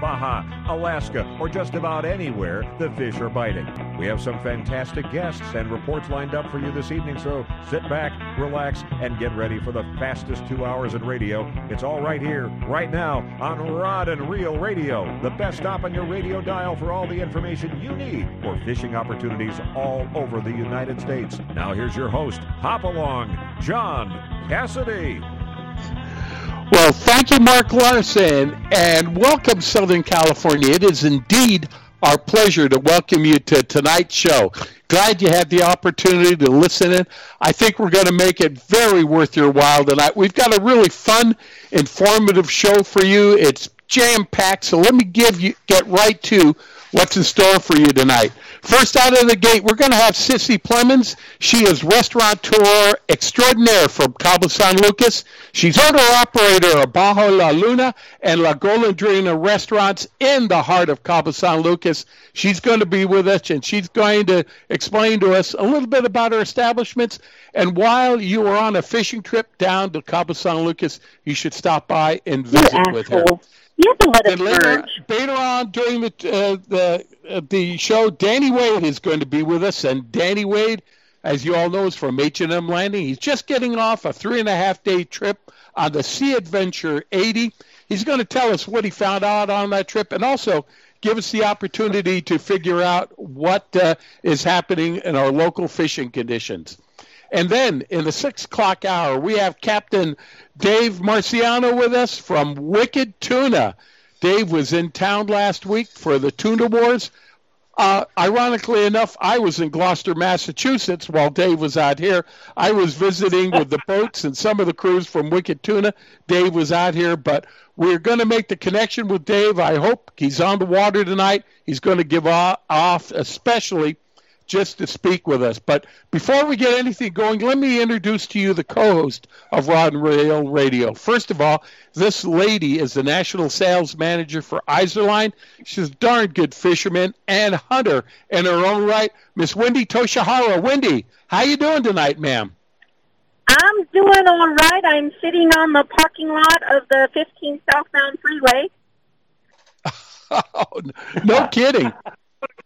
Baja, Alaska, or just about anywhere the fish are biting. We have some fantastic guests and reports lined up for you this evening, so sit back, relax, and get ready for the fastest two hours in radio. It's all right here, right now, on Rod and Reel Radio, the best stop on your radio dial for all the information you need for fishing opportunities all over the United States. Now here's your host, Hop Along, John Cassidy. Well, thank you, Mark Larson, and welcome, Southern California. It is indeed our pleasure to welcome you to tonight's show. Glad you had the opportunity to listen in. I think we're going to make it very worth your while tonight. We've got a really fun, informative show for you. It's jam packed, so let me give you get right to what's in store for you tonight. First out of the gate, we're going to have Sissy Plemons. She is restaurateur extraordinaire from Cabo San Lucas. She's owner-operator of Bajo La Luna and La Golondrina restaurants in the heart of Cabo San Lucas. She's going to be with us, and she's going to explain to us a little bit about her establishments. And while you are on a fishing trip down to Cabo San Lucas, you should stop by and visit with her. You have to let it later, later on during the uh, the uh, the show, Danny Wade is going to be with us, and Danny Wade, as you all know, is from H and M Landing. He's just getting off a three and a half day trip on the Sea Adventure 80. He's going to tell us what he found out on that trip, and also give us the opportunity to figure out what uh, is happening in our local fishing conditions. And then in the six o'clock hour, we have Captain Dave Marciano with us from Wicked Tuna. Dave was in town last week for the Tuna Wars. Uh, ironically enough, I was in Gloucester, Massachusetts, while Dave was out here. I was visiting with the boats and some of the crews from Wicked Tuna. Dave was out here, but we're going to make the connection with Dave. I hope he's on the water tonight. He's going to give off, especially just to speak with us. But before we get anything going, let me introduce to you the co-host of Rod and Reel Radio. First of all, this lady is the national sales manager for Izorline. She's a darn good fisherman and hunter in her own right. Miss Wendy Toshihara. Wendy, how you doing tonight, ma'am? I'm doing all right. I'm sitting on the parking lot of the 15 southbound freeway. oh, no kidding.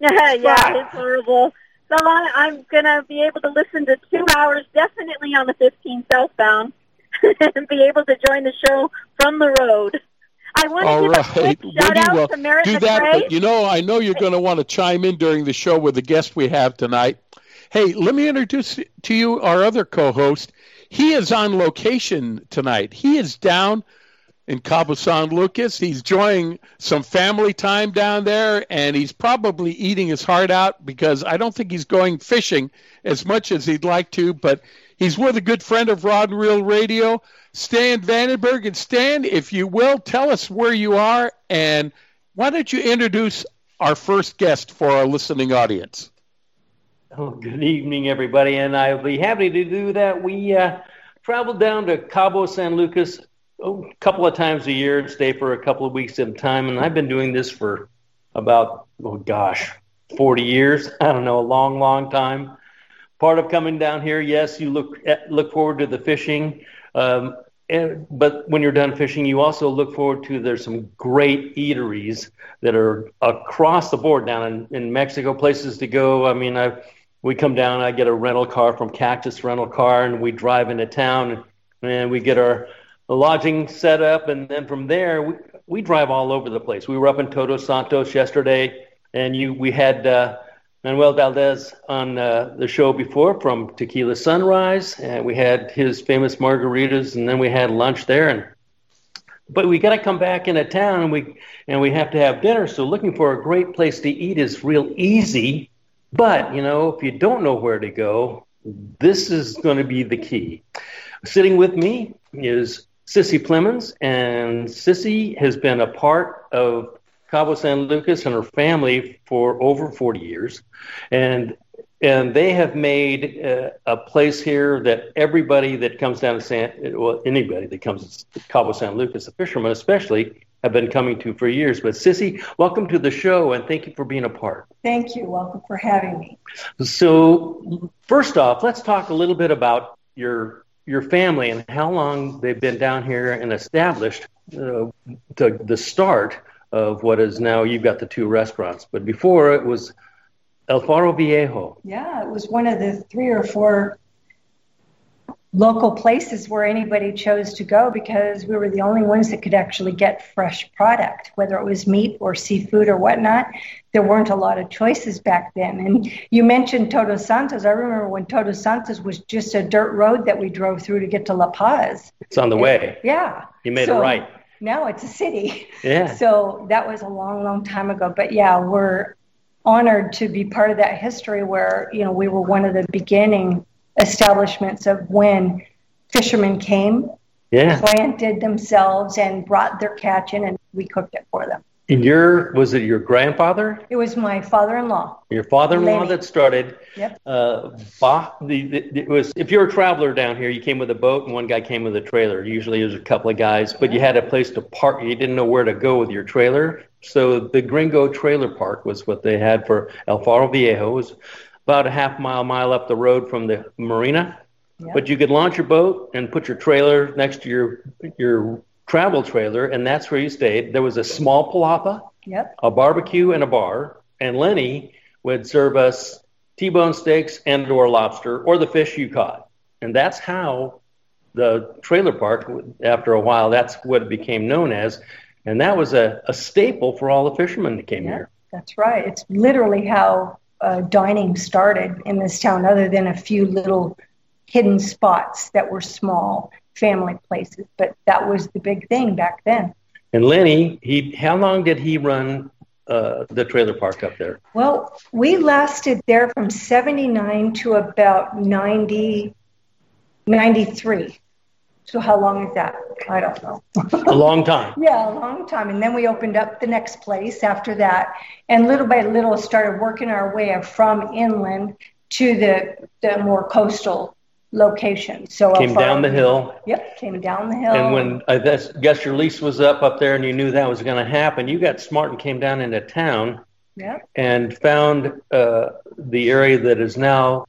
yeah, yeah, it's horrible. So I, I'm going to be able to listen to two hours, definitely on the 15 southbound, and be able to join the show from the road. I want All to give right. a quick shout out well, to Merritt do that, but you know, I know you're going to want to chime in during the show with the guest we have tonight. Hey, let me introduce to you our other co-host. He is on location tonight. He is down in Cabo San Lucas. He's enjoying some family time down there, and he's probably eating his heart out because I don't think he's going fishing as much as he'd like to. But he's with a good friend of Rod and Reel Radio, Stan Vandenberg. And Stan, if you will, tell us where you are, and why don't you introduce our first guest for our listening audience? Oh, good evening, everybody, and I'll be happy to do that. We uh, traveled down to Cabo San Lucas a couple of times a year and stay for a couple of weeks at a time. And I've been doing this for about, oh gosh, 40 years. I don't know, a long, long time. Part of coming down here, yes, you look at, look forward to the fishing. Um, and, but when you're done fishing, you also look forward to there's some great eateries that are across the board down in, in Mexico, places to go. I mean, I we come down, I get a rental car from Cactus Rental Car, and we drive into town, and we get our lodging set up, and then from there we, we drive all over the place. We were up in Todos Santos yesterday, and you we had uh, Manuel Valdez on uh, the show before from Tequila Sunrise, and we had his famous margaritas, and then we had lunch there, and but we got to come back into town, and we and we have to have dinner. So looking for a great place to eat is real easy, but you know if you don't know where to go, this is going to be the key. Sitting with me is Sissy Plemons, and Sissy has been a part of Cabo San Lucas and her family for over 40 years, and and they have made uh, a place here that everybody that comes down to San, well, anybody that comes to Cabo San Lucas, the fishermen especially, have been coming to for years. But Sissy, welcome to the show, and thank you for being a part. Thank you. Welcome for having me. So, first off, let's talk a little bit about your your family and how long they've been down here and established uh, the, the start of what is now you've got the two restaurants. But before it was El Faro Viejo. Yeah, it was one of the three or four local places where anybody chose to go because we were the only ones that could actually get fresh product, whether it was meat or seafood or whatnot. There weren't a lot of choices back then. And you mentioned Todos Santos. I remember when Todos Santos was just a dirt road that we drove through to get to La Paz. It's on the way. Yeah. You made so, it right. Now it's a city. Yeah. So that was a long, long time ago. But yeah, we're honored to be part of that history where you know we were one of the beginning establishments of when fishermen came, yeah. planted themselves, and brought their catch in, and we cooked it for them. And your was it your grandfather? It was my father-in-law. Your father-in-law Lenny. that started. Yep. Uh, bah, the, the, it was if you're a traveler down here, you came with a boat and one guy came with a trailer. Usually, there's a couple of guys, but you had a place to park. You didn't know where to go with your trailer, so the Gringo Trailer Park was what they had for El Faro Viejo. It was about a half mile, mile up the road from the marina. Yep. But you could launch your boat and put your trailer next to your your travel trailer, and that's where you stayed. There was a small palapa, yep. a barbecue, and a bar. And Lenny would serve us T-bone steaks and or lobster or the fish you caught. And that's how the trailer park, after a while, that's what it became known as. And that was a, a staple for all the fishermen that came yeah, here. That's right. It's literally how uh, dining started in this town, other than a few little hidden spots that were small family places. But that was the big thing back then. And Lenny, he how long did he run uh, the trailer park up there? Well, we lasted there from 79 to about 90, 93. So how long is that? I don't know. a long time. Yeah, a long time. And then we opened up the next place after that, and little by little started working our way from inland to the the more coastal location. So came down the hill. Yep, came down the hill. And when I guess your lease was up up there, and you knew that was going to happen, you got smart and came down into town. Yep. And found uh, the area that is now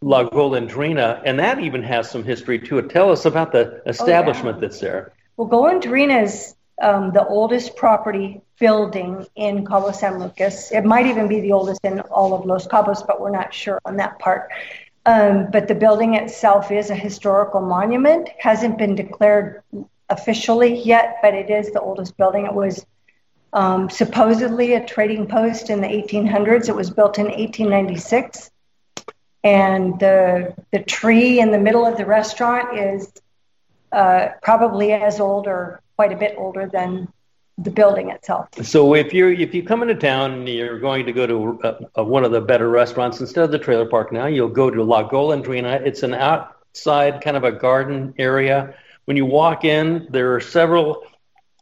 La Golondrina, and that even has some history to it. Tell us about the establishment oh, yeah. that's there. Well, Golondrina is um, the oldest property building in Cabo San Lucas. It might even be the oldest in all of Los Cabos, but we're not sure on that part. Um, but the building itself is a historical monument. Hasn't been declared officially yet, but it is the oldest building. It was um, supposedly a trading post in the 1800s. It was built in 1896, and the the tree in the middle of the restaurant is uh, probably as old or quite a bit older than the building itself. So if you if you come into town and you're going to go to uh, uh, one of the better restaurants instead of the trailer park now, you'll go to La Golondrina. It's an outside kind of a garden area. When you walk in, there are several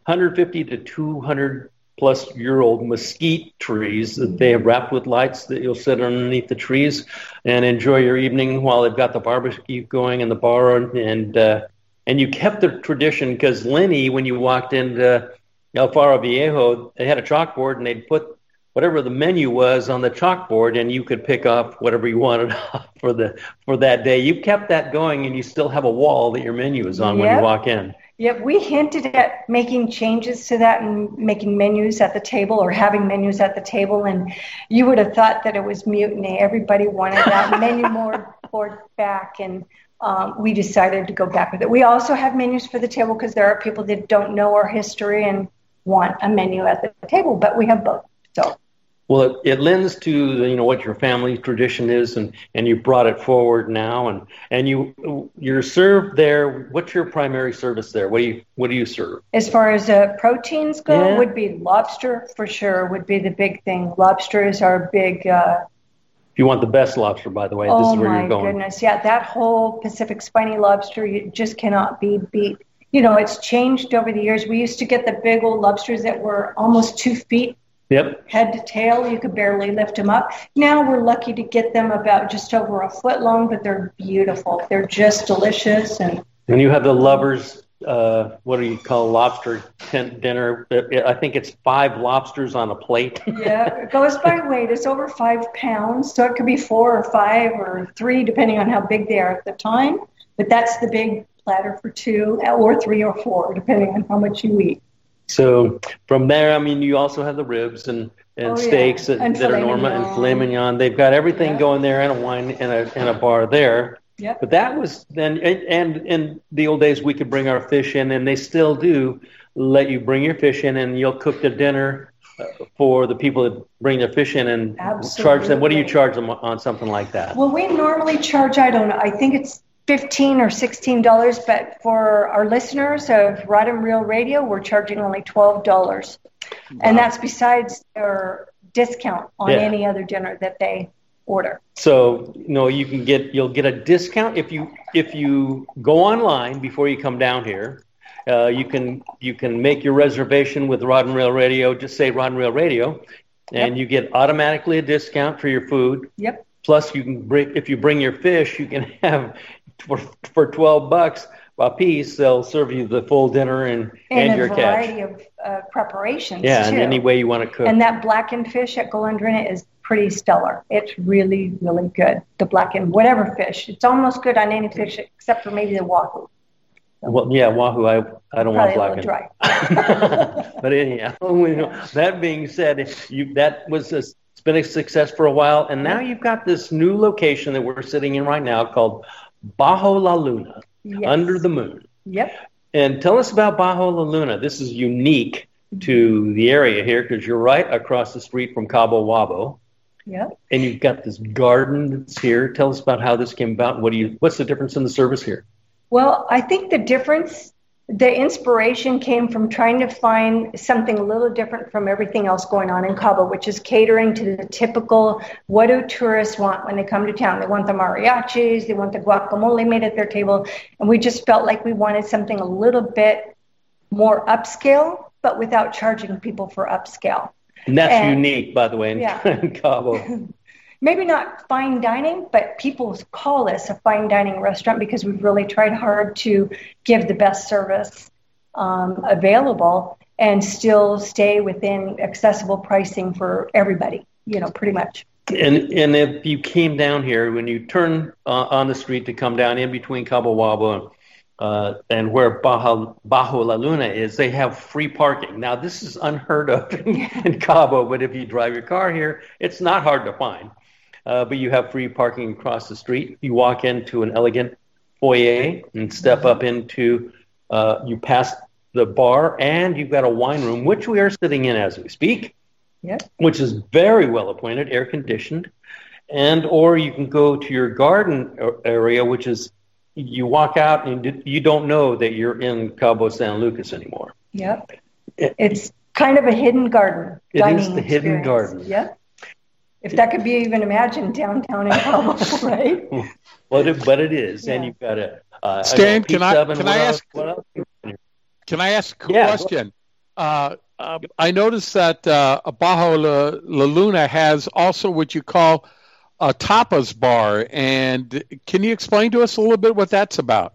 150 to 200 plus year old mesquite trees that they have wrapped with lights that you'll sit underneath the trees and enjoy your evening while they've got the barbecue going in the bar and uh, and you kept the tradition because Lenny, when you walked into El Faro Viejo, they had a chalkboard and they'd put whatever the menu was on the chalkboard and you could pick off whatever you wanted for the for that day. You kept that going and you still have a wall that your menu is on yep. when you walk in. Yep, we hinted at making changes to that and making menus at the table or having menus at the table, and you would have thought that it was mutiny. Everybody wanted that menu more board back, and um, we decided to go back with it. We also have menus for the table because there are people that don't know our history and want a menu at the table, but we have both. So. Well, it, it lends to you know what your family tradition is, and, and you brought it forward now, and, and you you're served there. What's your primary service there? What do you what do you serve? As far as uh, proteins go, yeah. would be lobster for sure. Would be the big thing. Lobster is our big. Uh, if you want the best lobster, by the way, oh this is where you're going. Oh my goodness, yeah, that whole Pacific spiny lobster, you just cannot be beat you know, it's changed over the years. We used to get the big old lobsters that were almost two feet Yep. head to tail. You could barely lift them up. Now we're lucky to get them about just over a foot long, but they're beautiful. They're just delicious. And And you have the lovers, uh, what do you call lobster tent dinner? I think it's five lobsters on a plate. yeah, it goes by weight. It's over five pounds, so it could be four or five or three, depending on how big they are at the time. But that's the big platter for two, or three or four, depending on how much you eat. So from there, I mean, you also have the ribs and, and Oh, yeah. steaks that, And that are normal and filet mignon. They've got everything Yeah. going there and a wine and a, and a bar there. Yep. But that was then, and, in the old days, we could bring our fish in, and they still do let you bring your fish in, and you'll cook the dinner uh, for the people that bring their fish in and charge them. What do you charge them on something like that? Well, we normally charge, I don't know, I think it's 15 or $16, but for our listeners of Rod and Reel Radio, we're charging only $12. And that's besides their discount on Yeah. any other dinner that they order. So you know you can get you'll get a discount if you if you go online before you come down here. Uh, you can you can make your reservation with Rod and Reel Radio. Just say Rod and Reel Radio, and you get automatically a discount for your food. Yep. Plus, you can bring if you bring your fish, you can have for for twelve bucks a piece. They'll serve you the full dinner and and, And, your a catch. variety of uh, preparations, Yeah, too. and any way you want to cook. And that blackened fish at Golondrina is pretty stellar. It's really, really good. The blackened, whatever fish. It's almost good on any fish except for maybe the wahoo. well, yeah, wahoo. I I don't want Probably a black. dry. but anyhow, you know, that being said, you that was a, it's been a success for a while, and now you've got this new location that we're sitting in right now called Bajo La Luna, Yes. under the moon. Yep. And tell us about Bajo La Luna. This is unique mm-hmm. to the area here because you're right across the street from Cabo Wabo, Yep. and you've got this garden that's here. Tell us about how this came about. What do you? What's the difference in the service here? Well, I think the difference, the inspiration came from trying to find something a little different from everything else going on in Cabo, which is catering to the typical what do tourists want when they come to town? They want the mariachis, they want the guacamole made at their table. And we just felt like we wanted something a little bit more upscale, but without charging people for upscale. And that's And- unique, by the way, in, Yeah. in Cabo. maybe not fine dining, but people call us a fine dining restaurant because we've really tried hard to give the best service um, available and still stay within accessible pricing for everybody, you know, pretty much. And and if you came down here, when you turn uh, on the street to come down in between Cabo Wabo uh, and where Baja, Bajo La Luna is, they have free parking. Now, this is unheard of in, in Cabo, but if you drive your car here, it's not hard to find. Uh, but you have free parking across the street. You walk into an elegant foyer and step up into, uh, you pass the bar, and you've got a wine room, which we are sitting in as we speak Yep. which is very well appointed, air conditioned, and or you can go to your garden area, which is you walk out and you don't know that you're in Cabo San Lucas anymore. Yep. It's kind of a hidden garden. It is the hidden garden. Yep. If that could be even imagined downtown in Cabo, right? But it, but it is, and you've got a uh, Stan, a can I- can I ask- Can I ask a Yeah. question? Uh, uh, I noticed that uh, Bajo La, La Luna has also what you call a tapas bar, and can you explain to us a little bit what that's about?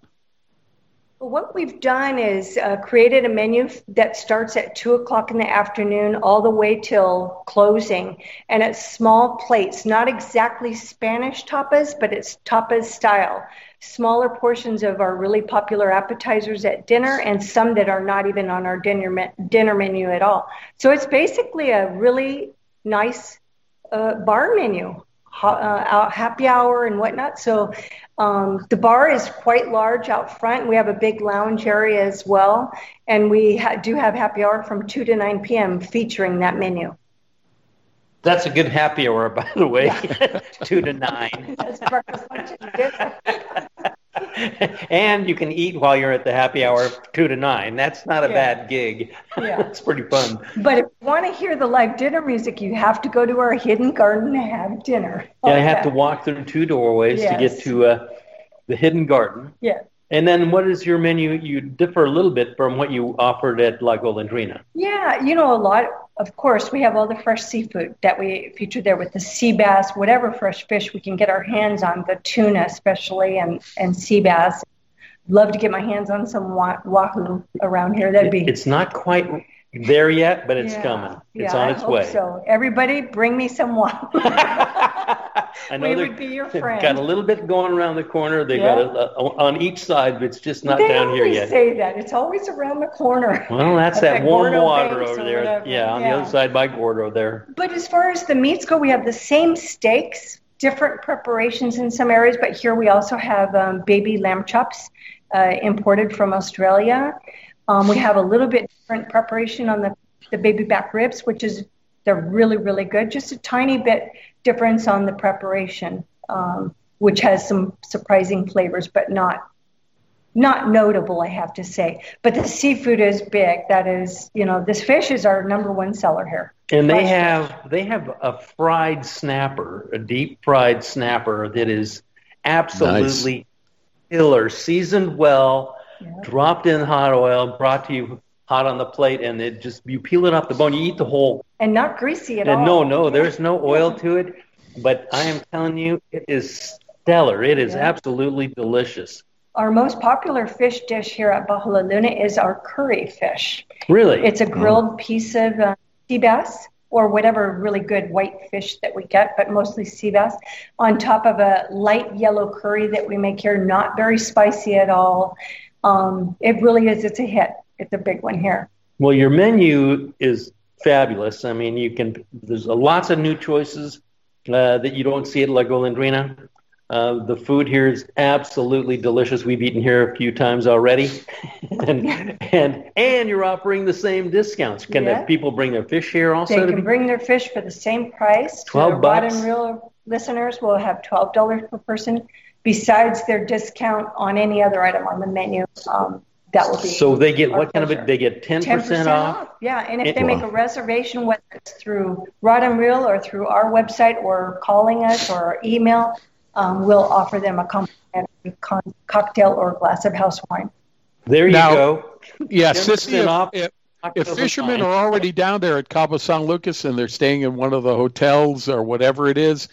What we've done is uh, created a menu that starts at two o'clock in the afternoon all the way till closing, and it's small plates, not exactly Spanish tapas, but it's tapas style. Smaller portions of our really popular appetizers at dinner, and some that are not even on our dinner me- dinner menu at all. So it's basically a really nice uh, bar menu, uh, out- happy hour and whatnot. So um, the bar is quite large out front. We have a big lounge area as well, and we ha- do have happy hour from 2 to 9 p.m. featuring that menu. That's a good happy hour, by the way, two to nine. That's breakfast, lunch, and dinner. And you can eat while you're at the happy hour, two to nine. That's not a Yeah. bad gig. Yeah. it's pretty fun. But if you want to hear the live dinner music, you have to go to our hidden garden to have dinner. Yeah, I have Okay. to walk through two doorways to get to uh, the hidden garden. Yeah. And then what is your menu? You differ a little bit from what you offered at La Golondrina. Yeah, you know, a lot. Of course, we have all the fresh seafood that we feature there with the sea bass, whatever fresh fish we can get our hands on, the tuna especially, and, and sea bass. Love to get my hands on some wahoo around here. That'd be. It's not quite there yet, but it's yeah, coming. It's yeah, on I its hope way. So everybody, bring me some wahoo. I know we would be your friend. got a little bit going around the corner. They Yeah. got a, on each side, but it's just not they down here yet. say that. It's always around the corner. well, that's At that the warm Gordo water over there. whatever. Yeah, on Yeah. the other side by Gordo there. But as far as the meats go, we have the same steaks, different preparations in some areas, but here we also have um, baby lamb chops uh, imported from Australia. Um, we have a little bit different preparation on the, the baby back ribs, which is they're really, really good. Just a tiny bit difference on the preparation, um, which has some surprising flavors, but not not notable, I have to say. But the seafood is big. That is, you know, this fish is our number one seller here. And they Fresh have they have a fried snapper, a deep fried snapper that is absolutely killer, seasoned well, Dropped in hot oil, brought to you hot on the plate, and it just you peel it off the bone. You eat the whole. and not greasy at And all. no, no, there's no oil to it, but I am telling you, it is stellar. It is Yeah. absolutely delicious. Our most popular fish dish here at Baja Luna is our curry fish. Really, It's a grilled piece of uh, sea bass or whatever really good white fish that we get, but mostly sea bass, on top of a light yellow curry that we make here, not very spicy at all. Um, it really is. It's a hit. It's a big one here. Well, your menu is fabulous. I mean, you can. There's lots of new choices uh, that you don't see at La Golondrina. Uh, the food here is absolutely delicious. We've eaten here a few times already, and and and you're offering the same discounts. Can the Yeah. people bring their fish here also? They can be- bring their fish for the same price. 12 the Rod bucks. Reel listeners will have twelve dollars per person, besides their discount on any other item on the menu. Um, that will be so they get our what kind of pleasure. it? They get ten percent off. Yeah, and if It- they make a reservation, whether it's through Rod and Reel or through our website or calling us or email, um, we'll offer them a complimentary con- cocktail or glass of house wine. There you Now- go. Yeah, 10% if, off. if, if fishermen are already down there at Cabo San Lucas and they're staying in one of the hotels or whatever it is,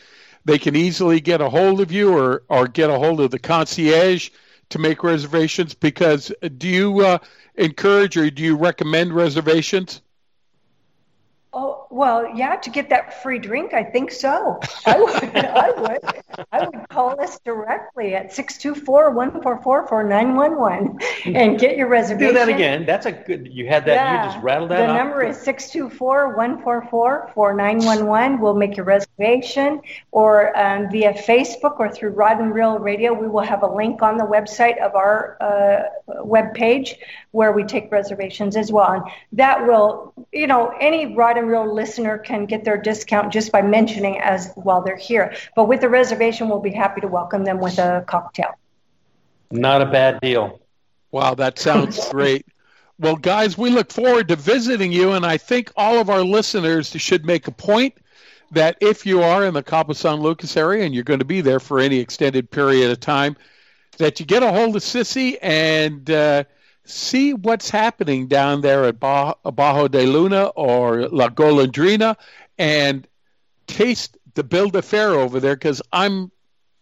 they can easily get a hold of you or, or get a hold of the concierge to make reservations. Because do you uh, encourage or do you recommend reservations? Oh well, yeah, to get that free drink, I think so. I would, I would, I would call us directly at 624-144-4911 and get your reservation. Do that again. That's a good. You had that. Yeah. You just rattled that The off. number is 624-144-4911. We'll make your reservation or um, via Facebook or through Rod and Reel Radio. We will have a link on the website of our uh, web page where we take reservations as well. And that will, you know, any Rod and Reel listener can get their discount just by mentioning as while they're here. But with the reservation, we'll be happy to welcome them with a cocktail. Not a bad deal. Wow, that sounds great. Well, guys, we look forward to visiting you, and I think all of our listeners should make a point that if you are in the Cabo San Lucas area and you're going to be there for any extended period of time, that you get a hold of Sissy and uh, see what's happening down there at bah- Bajo de Luna or La Golondrina and taste the de fare over there because I'm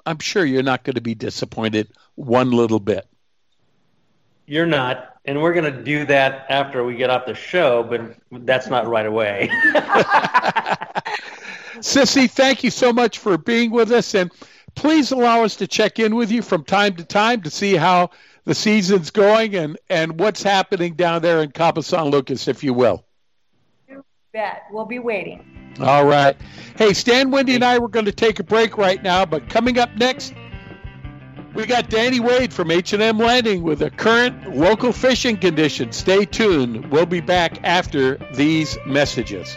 I'm sure you're not going to be disappointed one little bit. You're not, and we're going to do that after we get off the show, but that's not right away. Sissy, thank you so much for being with us, and please allow us to check in with you from time to time to see how the season's going and, and what's happening down there in Cabo San Lucas, if you will. Bet. We'll be waiting. All right. Hey, Stan, Wendy, and I were going to take a break right now, but coming up next, we got Danny Wade from H&M Landing with the current local fishing conditions. Stay tuned. We'll be back after these messages.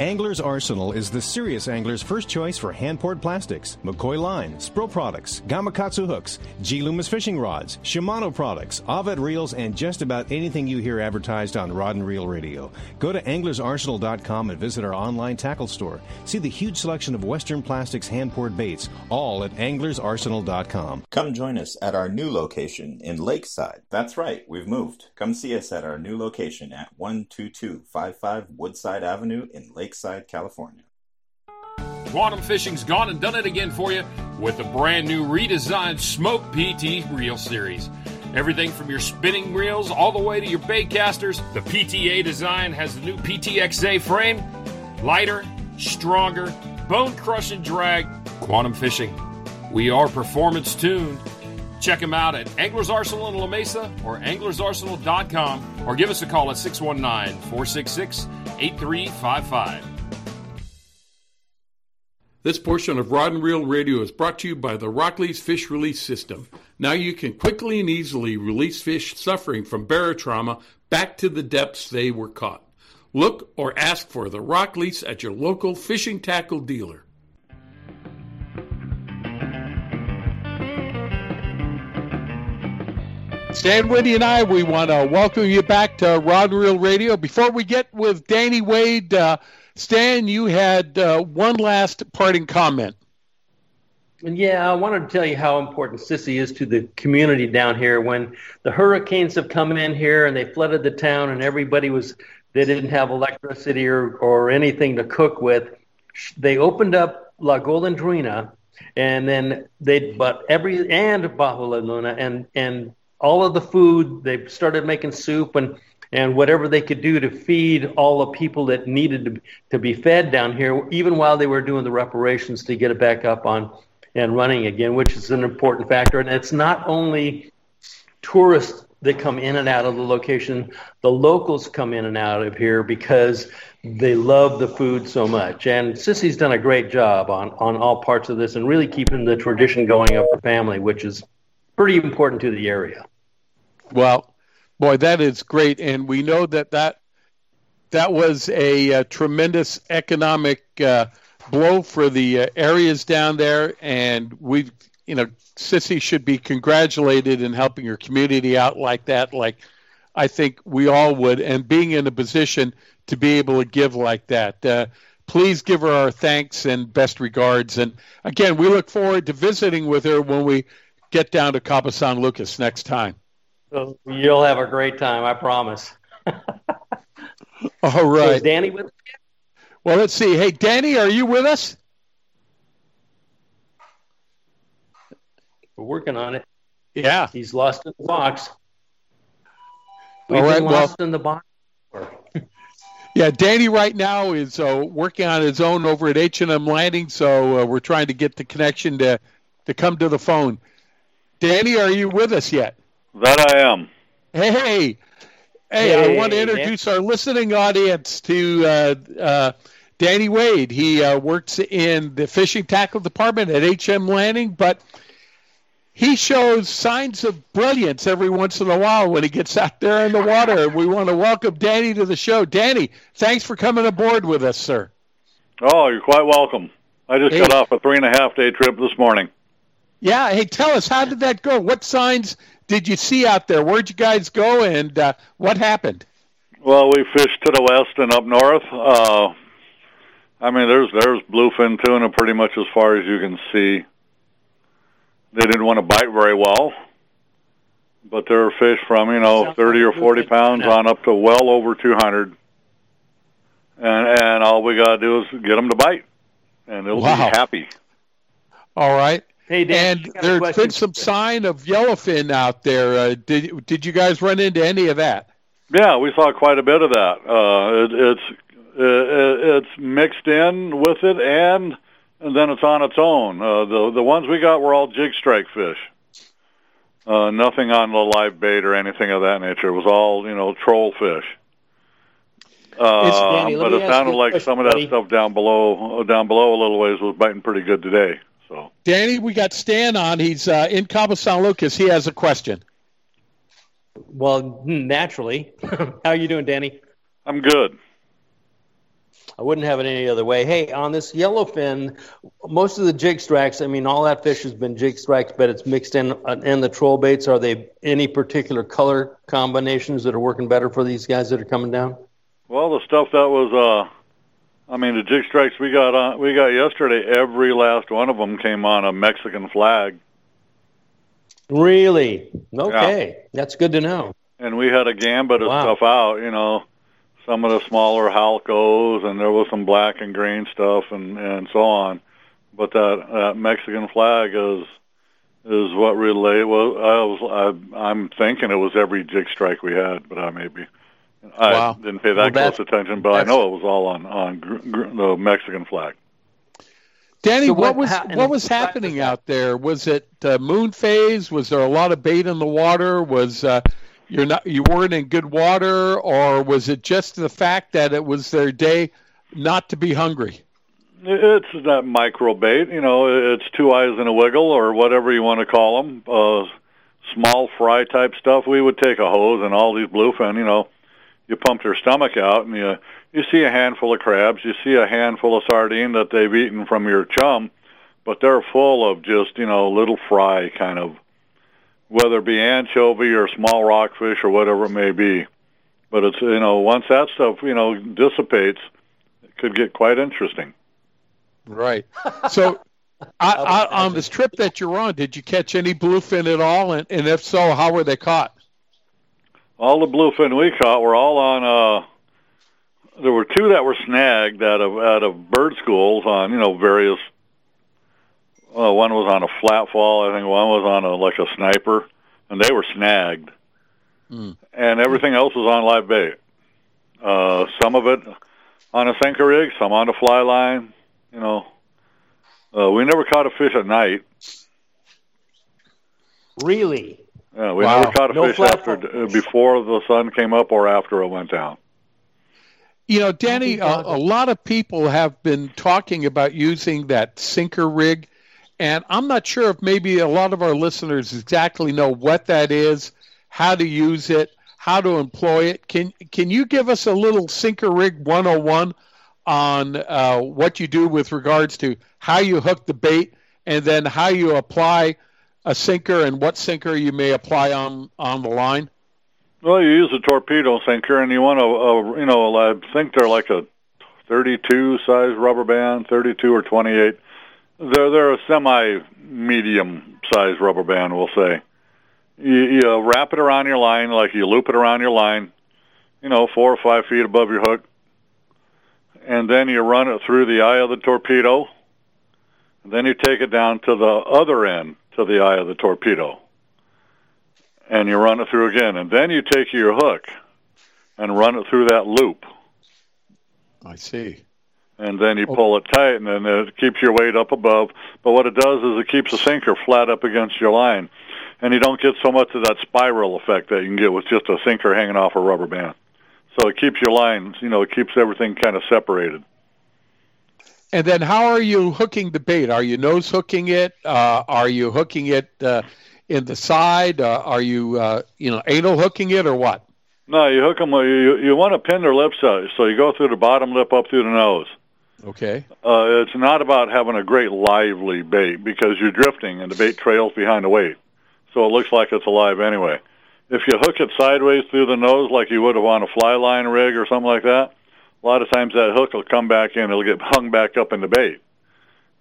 Angler's Arsenal is the serious angler's first choice for hand-poured plastics, McCoy line, Spro products, Gamakatsu hooks, G Loomis fishing rods, Shimano products, Avet reels, and just about anything you hear advertised on Rod and Reel Radio. Go to anglersarsenal.com and visit our online tackle store. See the huge selection of Western Plastics hand-poured baits, all at anglersarsenal.com. Come join us at our new location in Lakeside. That's right, we've moved. Come see us at our new location at 12255 Woodside Avenue in Lakeside. Lakeside, California. Quantum Fishing's gone and done it again for you with the brand new redesigned Smoke PT Reel Series. Everything from your spinning reels all the way to your bait casters, the PTA design has the new PTXA frame, lighter, stronger, bone crushing drag. Quantum Fishing. We are performance tuned. Check them out at Anglers Arsenal in La Mesa or anglersarsenal.com or give us a call at 619 466 8355. This portion of Rod and Reel Radio is brought to you by the Rockley's Fish Release System. Now you can quickly and easily release fish suffering from barotrauma back to the depths they were caught. Look or ask for the Rockley's at your local fishing tackle dealer. Stan Whitty and I, we want to welcome you back to Rod and Reel Radio. Before we get with Danny Wade, uh, Stan, you had uh, one last parting comment. Yeah, I wanted to tell you how important Sissy is to the community down here. When the hurricanes have come in here and they flooded the town, and everybody was they didn't have electricity or, or anything to cook with, they opened up La Golondrina, and then they but every and Bajo La Luna and and all of the food. They started making soup and and whatever they could do to feed all the people that needed to, to be fed down here, even while they were doing the reparations to get it back up on and running again, which is an important factor. And it's not only tourists that come in and out of the location, the locals come in and out of here because they love the food so much. And Sissy's done a great job on, on all parts of this and really keeping the tradition going of her family, which is pretty important to the area. Well, boy, that is great, and we know that that that was a, a tremendous economic uh, blow for the uh, areas down there, and we, you know, Sissy should be congratulated in helping her community out like that. Like I think we all would, and being in a position to be able to give like that. Uh, please give her our thanks and best regards. And again, we look forward to visiting with her when we get down to Cabo San Lucas next time. So you'll have a great time, I promise. All right. Is Danny with us? Well, let's see. Hey, Danny, are you with us? We're working on it. Yeah. He's lost in the box. We've All right, lost well, in the box. yeah, Danny right now is uh, working on his own over at H&M Landing, so uh, we're trying to get the connection to to come to the phone. Danny, are you with us yet? That I am. Hey, hey, hey! I want to introduce our listening audience to uh, uh, Danny Wade. He uh, works in the fishing tackle department at HM Landing, but he shows signs of brilliance every once in a while when he gets out there in the water. we want to welcome Danny to the show. Danny, thanks for coming aboard with us, sir. Oh, you're quite welcome. I just hey. got off a three and a half day trip this morning. Yeah. Hey, tell us, how did that go? What signs did you see out there? Where'd you guys go, and uh, what happened? Well, we fished to the west and up north. Uh, I mean, there's there's bluefin tuna pretty much as far as you can see. They didn't want to bite very well, but there are fish from you know 30 or 40 pounds on up to well over 200. And and all we got to do is get them to bite, and they'll wow. be happy. All right. Hey, Dan, and there's been some sign of yellowfin out there. Uh, did did you guys run into any of that? Yeah, we saw quite a bit of that. Uh, it, it's uh, it's mixed in with it, and and then it's on its own. Uh, the the ones we got were all jig strike fish. Uh, nothing on the live bait or anything of that nature. It was all you know troll fish. Uh, Danny, but it sounded like question, some of that buddy. stuff down below, uh, down below a little ways, was biting pretty good today. So Danny, we got Stan on. He's uh, in Cabo San Lucas. He has a question. Well, hmm, naturally. How are you doing, Danny? I'm good. I wouldn't have it any other way. Hey, on this yellowfin, most of the jig strikes, I mean, all that fish has been jig strikes, but it's mixed in uh, in the troll baits. Are they any particular color combinations that are working better for these guys that are coming down? Well, the stuff that was, uh, I mean, the jig strikes we got on, we got yesterday. Every last one of them came on a Mexican flag, Really? Okay, that's good to know. and we had a gambit of Wow. stuff out. You know, some of the smaller halcos, and there was some black and green stuff, and and so on. But that that Mexican flag is is what really well. I was I, I'm thinking it was every jig strike we had, but I may be. I Wow. didn't pay that that's- close attention, but I know it was all on on gr- gr- the Mexican flag. Danny, So what, what was hap- and what was happening was out there? Was it uh, moon phase? Was there a lot of bait in the water? Was uh, you're not you weren't in good water, or was it just the fact that it was their day not to be hungry? It's that micro bait, you know. It's two eyes and a wiggle, or whatever you want to call them. Uh, small fry type stuff. We would take a hose and all these bluefin, you know, you pump their stomach out, and you you see a handful of crabs, you see a handful of sardine that they've eaten from your chum, but they're full of just you know little fry kind of, whether it be anchovy or small rockfish or whatever it may be. But it's you know once that stuff you know dissipates, it could get quite interesting. Right. So, I, I, on this trip that you're on, did you catch any bluefin at all? And, and if so, how were they caught? All the bluefin we caught were all on uh there were two that were snagged out of out of bird schools on you know various uh, one was on a flat fall i think one was on a like a sniper and they were snagged Mm. and everything else was on live bait uh some of it on a sinker rig some on a fly line you know uh, we never caught a fish at night Really? Yeah, we Wow. never caught a No fish after uh, before the sun came up or after it went down You know, Danny, a, a lot of people have been talking about using that sinker rig, and I'm not sure if maybe a lot of our listeners exactly know what that is, how to use it, how to employ it. Can can you give us a little sinker rig 101 on uh, what you do with regards to how you hook the bait, and then how you apply a sinker and what sinker you may apply on on the line? Well, you use a torpedo sinker, and you want a, you know, I think they're like a 32 size rubber band, 32 or 28. They're they're a semi medium size rubber band, we'll say. You, you wrap it around your line, like you loop it around your line, you know, four or five feet above your hook, and then you run it through the eye of the torpedo. And then you take it down to the other end, to the eye of the torpedo and you run it through again, and then you take your hook and run it through that loop, I see. and then you oh. pull it tight, and then it keeps your weight up above. But what it does is it keeps the sinker flat up against your line, and you don't get so much of that spiral effect that you can get with just a sinker hanging off a rubber band. So it keeps your lines, you know, it keeps everything kind of separated. And then how are you hooking the bait? Are you nose hooking it? Uh, are you hooking it uh, in the side? Uh, are you uh, you know anal hooking it or what? No, you hook them. You you want to pin their lips out, so you go through the bottom lip up through the nose. Okay. Uh, it's not about having a great lively bait because you're drifting and the bait trails behind the weight, so it looks like it's alive anyway. If you hook it sideways through the nose like you would have on a fly line rig or something like that, a lot of times that hook will come back in, it'll get hung back up in the bait,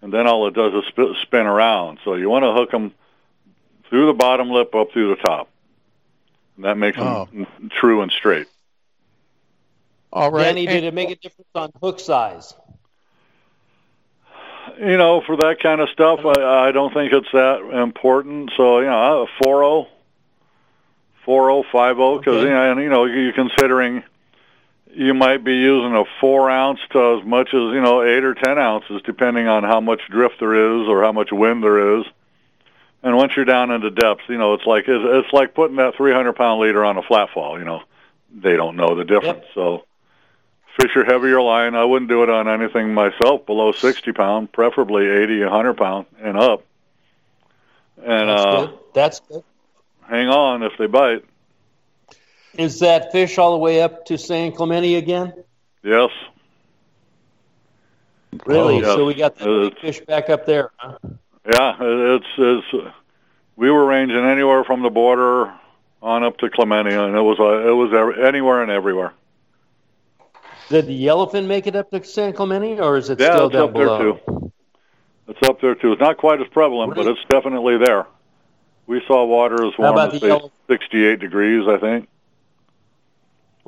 and then all it does is sp- spin around. So you want to hook them through the bottom lip up through the top. And that makes them oh. true and straight. All right. Danny, And- did it make a difference on hook size? you know, for that kind of stuff, I, I don't think it's that important. So, you know, uh, a 4.0, four oh five oh because Okay. you know, and, you know you're considering you might be using a four ounce to as much as you know eight or ten ounces depending on how much drift there is or how much wind there is. And once you're down into depths, you know it's like it's, it's like putting that 300 pound leader on a flat fall. You know they don't know the difference. So fish your heavier line. I wouldn't do it on anything myself below 60 pound, preferably 80, 100 pound and up. And That's uh, good. That's good. hang on if they bite. Is that fish all the way up to San Clemente again? Yes. Really? Oh, yes. So we got the Uh, fish back up there. Huh? Yeah, it's it's. We were ranging anywhere from the border on up to Clemente, and it was uh, it was anywhere and everywhere. Did the yellowfin make it up to San Clemente, or is it yeah, still it's down up below? there too. It's up there too. It's not quite as prevalent, but it's definitely there. We saw water as warm as the say, yellow- 68 degrees, I think.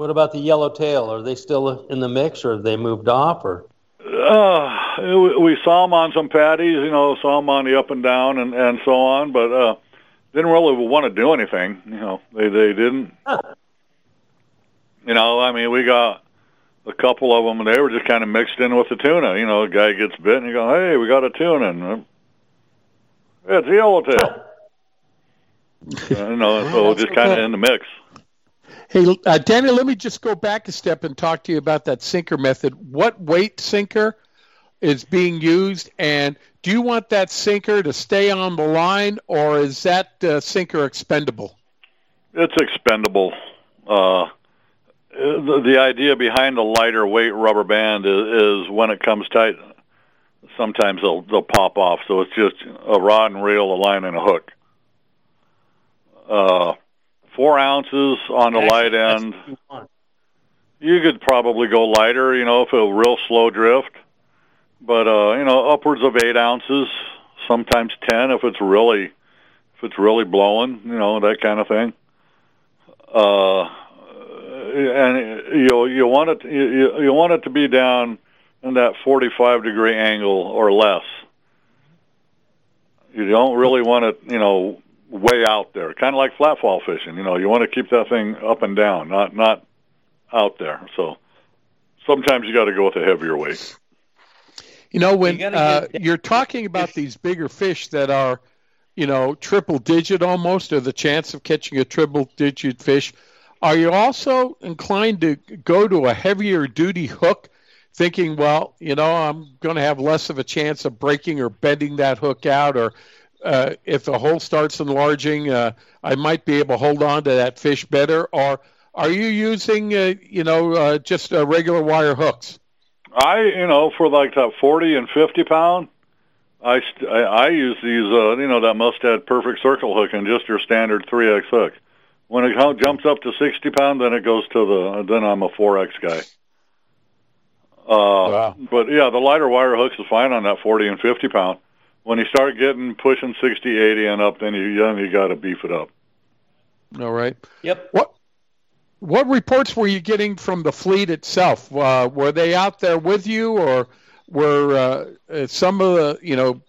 What about the yellowtail? Are they still in the mix, or have they moved off? Or Uh, we saw them on some patties, you know, saw them on the up and down and and so on, but uh, didn't really want to do anything. You know, they they didn't. You know, I mean, we got a couple of them, and they were just kind of mixed in with the tuna. You know, a guy gets bit, and you go, "Hey, we got a tuna," and uh, it's a yellowtail. you know, so just kind of in the mix. Hey, uh, Danny, let me just go back a step and talk to you about that sinker method. What weight sinker is being used, and do you want that sinker to stay on the line, or is that uh, sinker expendable? It's expendable. Uh, the, the idea behind a lighter weight rubber band is, is when it comes tight, sometimes they'll they'll pop off. So it's just a rod and reel, a line and a hook. Four ounces on the light end. You could probably go lighter, you know, if a real slow drift. But uh, you know, upwards of eight ounces, sometimes ten if it's really if it's really blowing, you know, that kind of thing. Uh, and you you want it you you want it to be down in that 45 degree angle or less. You don't really want it, you know, way out there. Kind of like flat fall fishing, you know, you want to keep that thing up and down, not not out there. So sometimes you got to go with a heavier weight. You know, when you gotta, uh, you're talking about these bigger fish that are, you know, triple digit almost, or the chance of catching a triple digit fish, are you also inclined to go to a heavier duty hook, thinking, well, you know, I'm going to have less of a chance of breaking or bending that hook out, or uh, if the hole starts enlarging, uh, I might be able to hold on to that fish better, or are you using, uh, you know, uh, just uh, regular wire hooks? I, you know, for like that 40 and 50 pound, I, st- I, I use these, uh, you know, that Mustad Perfect Circle hook and just your standard 3X hook. When it jumps up to 60 pound, then it goes to the, then I'm a 4X guy. Uh, But yeah, the lighter wire hooks is fine on that 40 and 50 pound. When you start getting pushing 60, 80 and up, then you, then you got to beef it up. All right. Yep. What what reports were you getting from the fleet itself? Uh, were they out there with you, or were uh, uh, some of the you know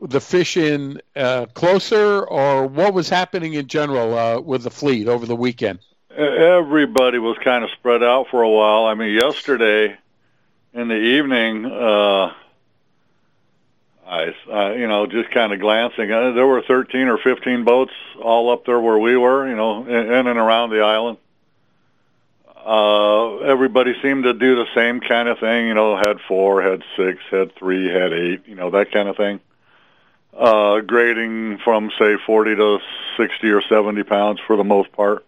the fish in uh, closer, or what was happening in general uh, with the fleet over the weekend? Everybody was kind of spread out for a while. I mean, yesterday in the evening, uh, I, I, you know, just kind of glancing, uh, there were 13 or 15 boats all up there where we were, you know, in, in and around the island. Uh, everybody seemed to do the same kind of thing, you know, had four, had six, had three, had eight, you know, that kind of thing. Uh, grading from say 40 to 60 or 70 pounds for the most part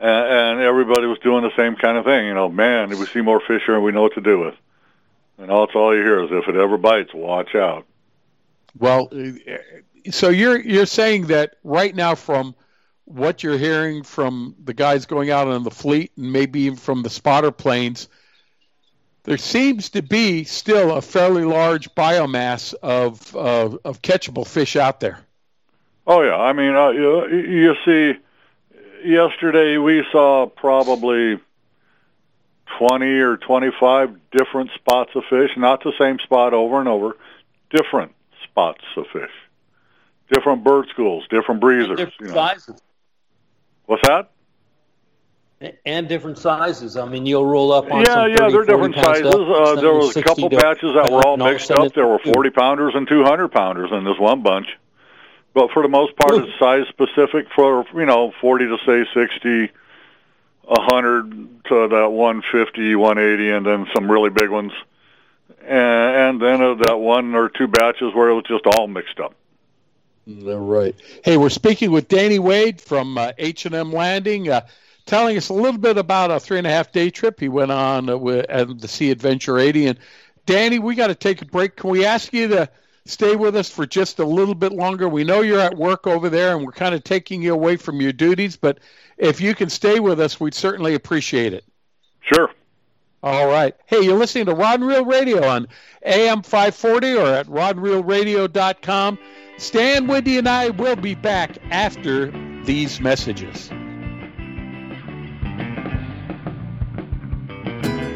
and, and everybody was doing the same kind of thing. You know, man, we see more fish here, and we know what to do with. And that's all you hear is if it ever bites, watch out. Well, so you're you're saying that right now, from what you're hearing from the guys going out on the fleet, and maybe even from the spotter planes, there seems to be still a fairly large biomass of uh, of catchable fish out there. Oh yeah, I mean, uh, you, you see, yesterday we saw probably twenty or twenty-five different spots of fish, not the same spot over and over, different spots of fish, different bird schools, different breezers. different you know. sizes. What's that? And different sizes. I mean, you'll roll up on yeah, some yeah. 30, They're different sizes. Uh, there was a couple batches that were all mixed up. There were 40 pounders and 200 pounders in this one bunch. But for the most part, it's size specific for you know 40 to say 60, 100 to that 150, 180, and then some really big ones, and, and then uh, that one or two batches where it was just all mixed up. All right. Hey, we're speaking with Danny Wade from uh, H&M Landing, uh, telling us a little bit about a three and a half day trip he went on uh, with uh, the Sea Adventure 80. And Danny, we got to take a break. Can we ask you to stay with us for just a little bit longer? We know you're at work over there, and we're kind of taking you away from your duties. But if you can stay with us, we'd certainly appreciate it. Sure. All right. Hey, you're listening to Rod and Reel Radio on AM 540 or at rodandreelradio.com. Stan, Wendy, and I will be back after these messages.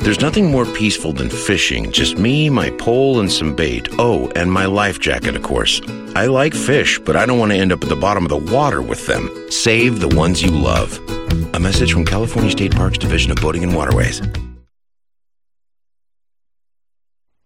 There's nothing more peaceful than fishing. Just me, my pole, and some bait. Oh, and my life jacket, of course. I like fish, but I don't want to end up at the bottom of the water with them. Save the ones you love. A message from California State Parks Division of Boating and Waterways.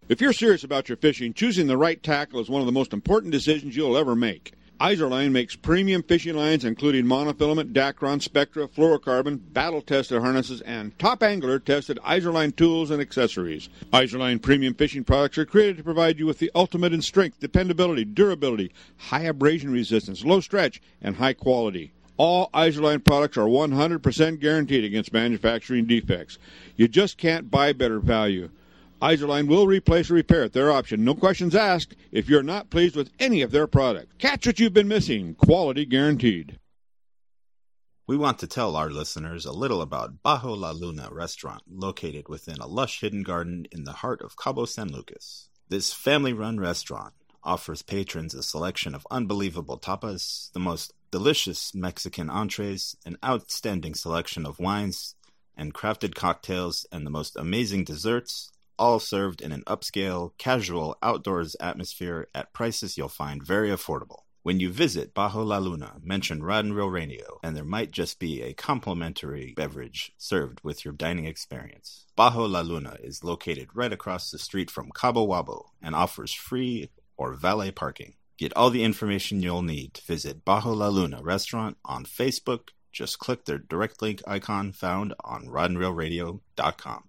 If you're serious about your fishing, choosing the right tackle is one of the most important decisions you'll ever make. Izorline makes premium fishing lines including monofilament, Dacron, Spectra, fluorocarbon, battle-tested harnesses, and top angler tested Izorline tools and accessories. Izorline premium fishing products are created to provide you with the ultimate in strength, dependability, durability, high abrasion resistance, low stretch, and high quality. All Izorline products are 100% guaranteed against manufacturing defects. You just can't buy better value. Izorline will replace or repair at their option. No questions asked if you're not pleased with any of their products. Catch what you've been missing. Quality guaranteed. We want to tell our listeners a little about Bajo La Luna restaurant located within a lush hidden garden in the heart of Cabo San Lucas. This family run restaurant offers patrons a selection of unbelievable tapas, the most delicious Mexican entrees, an outstanding selection of wines and crafted cocktails, and the most amazing desserts, all served in an upscale, casual, outdoors atmosphere at prices you'll find very affordable. When you visit Bajo La Luna, mention Rod and Reel Radio, and there might just be a complimentary beverage served with your dining experience. Bajo La Luna is located right across the street from Cabo Wabo and offers free or valet parking. Get all the information you'll need to visit Bajo La Luna restaurant on Facebook. Just click their direct link icon found on rodandreelradio.com.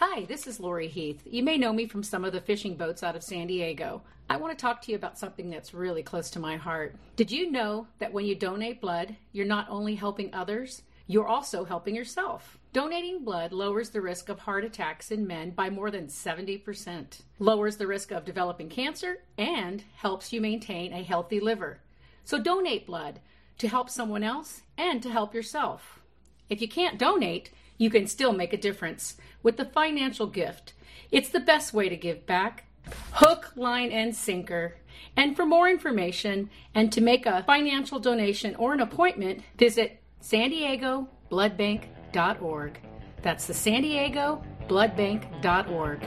Hi, this is Lori Heath. You may know me from some of the fishing boats out of San Diego. I want to talk to you about something that's really close to my heart. Did you know that when you donate blood, you're not only helping others, you're also helping yourself? Donating blood lowers the risk of heart attacks in men by more than 70%, lowers the risk of developing cancer, and helps you maintain a healthy liver. So donate blood to help someone else and to help yourself. If you can't donate, you can still make a difference with the financial gift. It's the best way to give back. Hook, line, and sinker. And for more information and to make a financial donation or an appointment, visit san diego bloodbank.org. That's the San Diego bloodbank.org.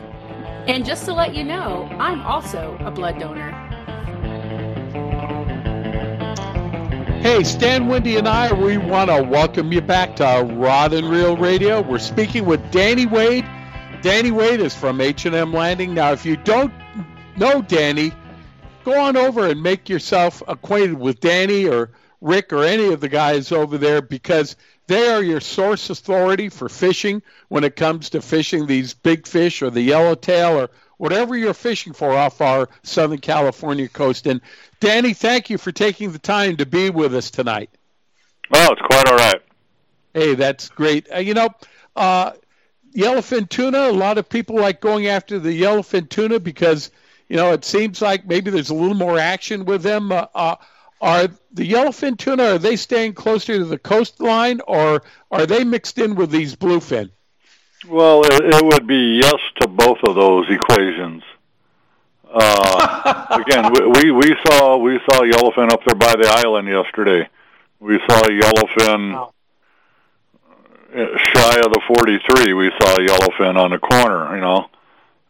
And just to let you know, I'm also a blood donor. Hey, Stan, Wendy, and I, we want to welcome you back to Rod and Reel Radio. We're speaking with Danny Wade. Danny Wade is from H&M Landing. Now, if you don't know Danny, go on over and make yourself acquainted with Danny or Rick or any of the guys over there because they are your source authority for fishing when it comes to fishing these big fish or the yellowtail or whatever you're fishing for off our Southern California coast. And Danny, thank you for taking the time to be with us tonight. Oh, it's quite all right. Hey, that's great. Uh, you know, uh, yellowfin tuna, a lot of people like going after the yellowfin tuna because, you know, it seems like maybe there's a little more action with them. Uh, uh, are the yellowfin tuna are they staying closer to the coastline or are they mixed in with these bluefin? Well, it, it would be yes to both of those equations. Uh, again, we, we we saw we saw yellowfin up there by the island yesterday. We saw a yellowfin uh, shy of the 43. We saw a yellowfin on the corner, you know,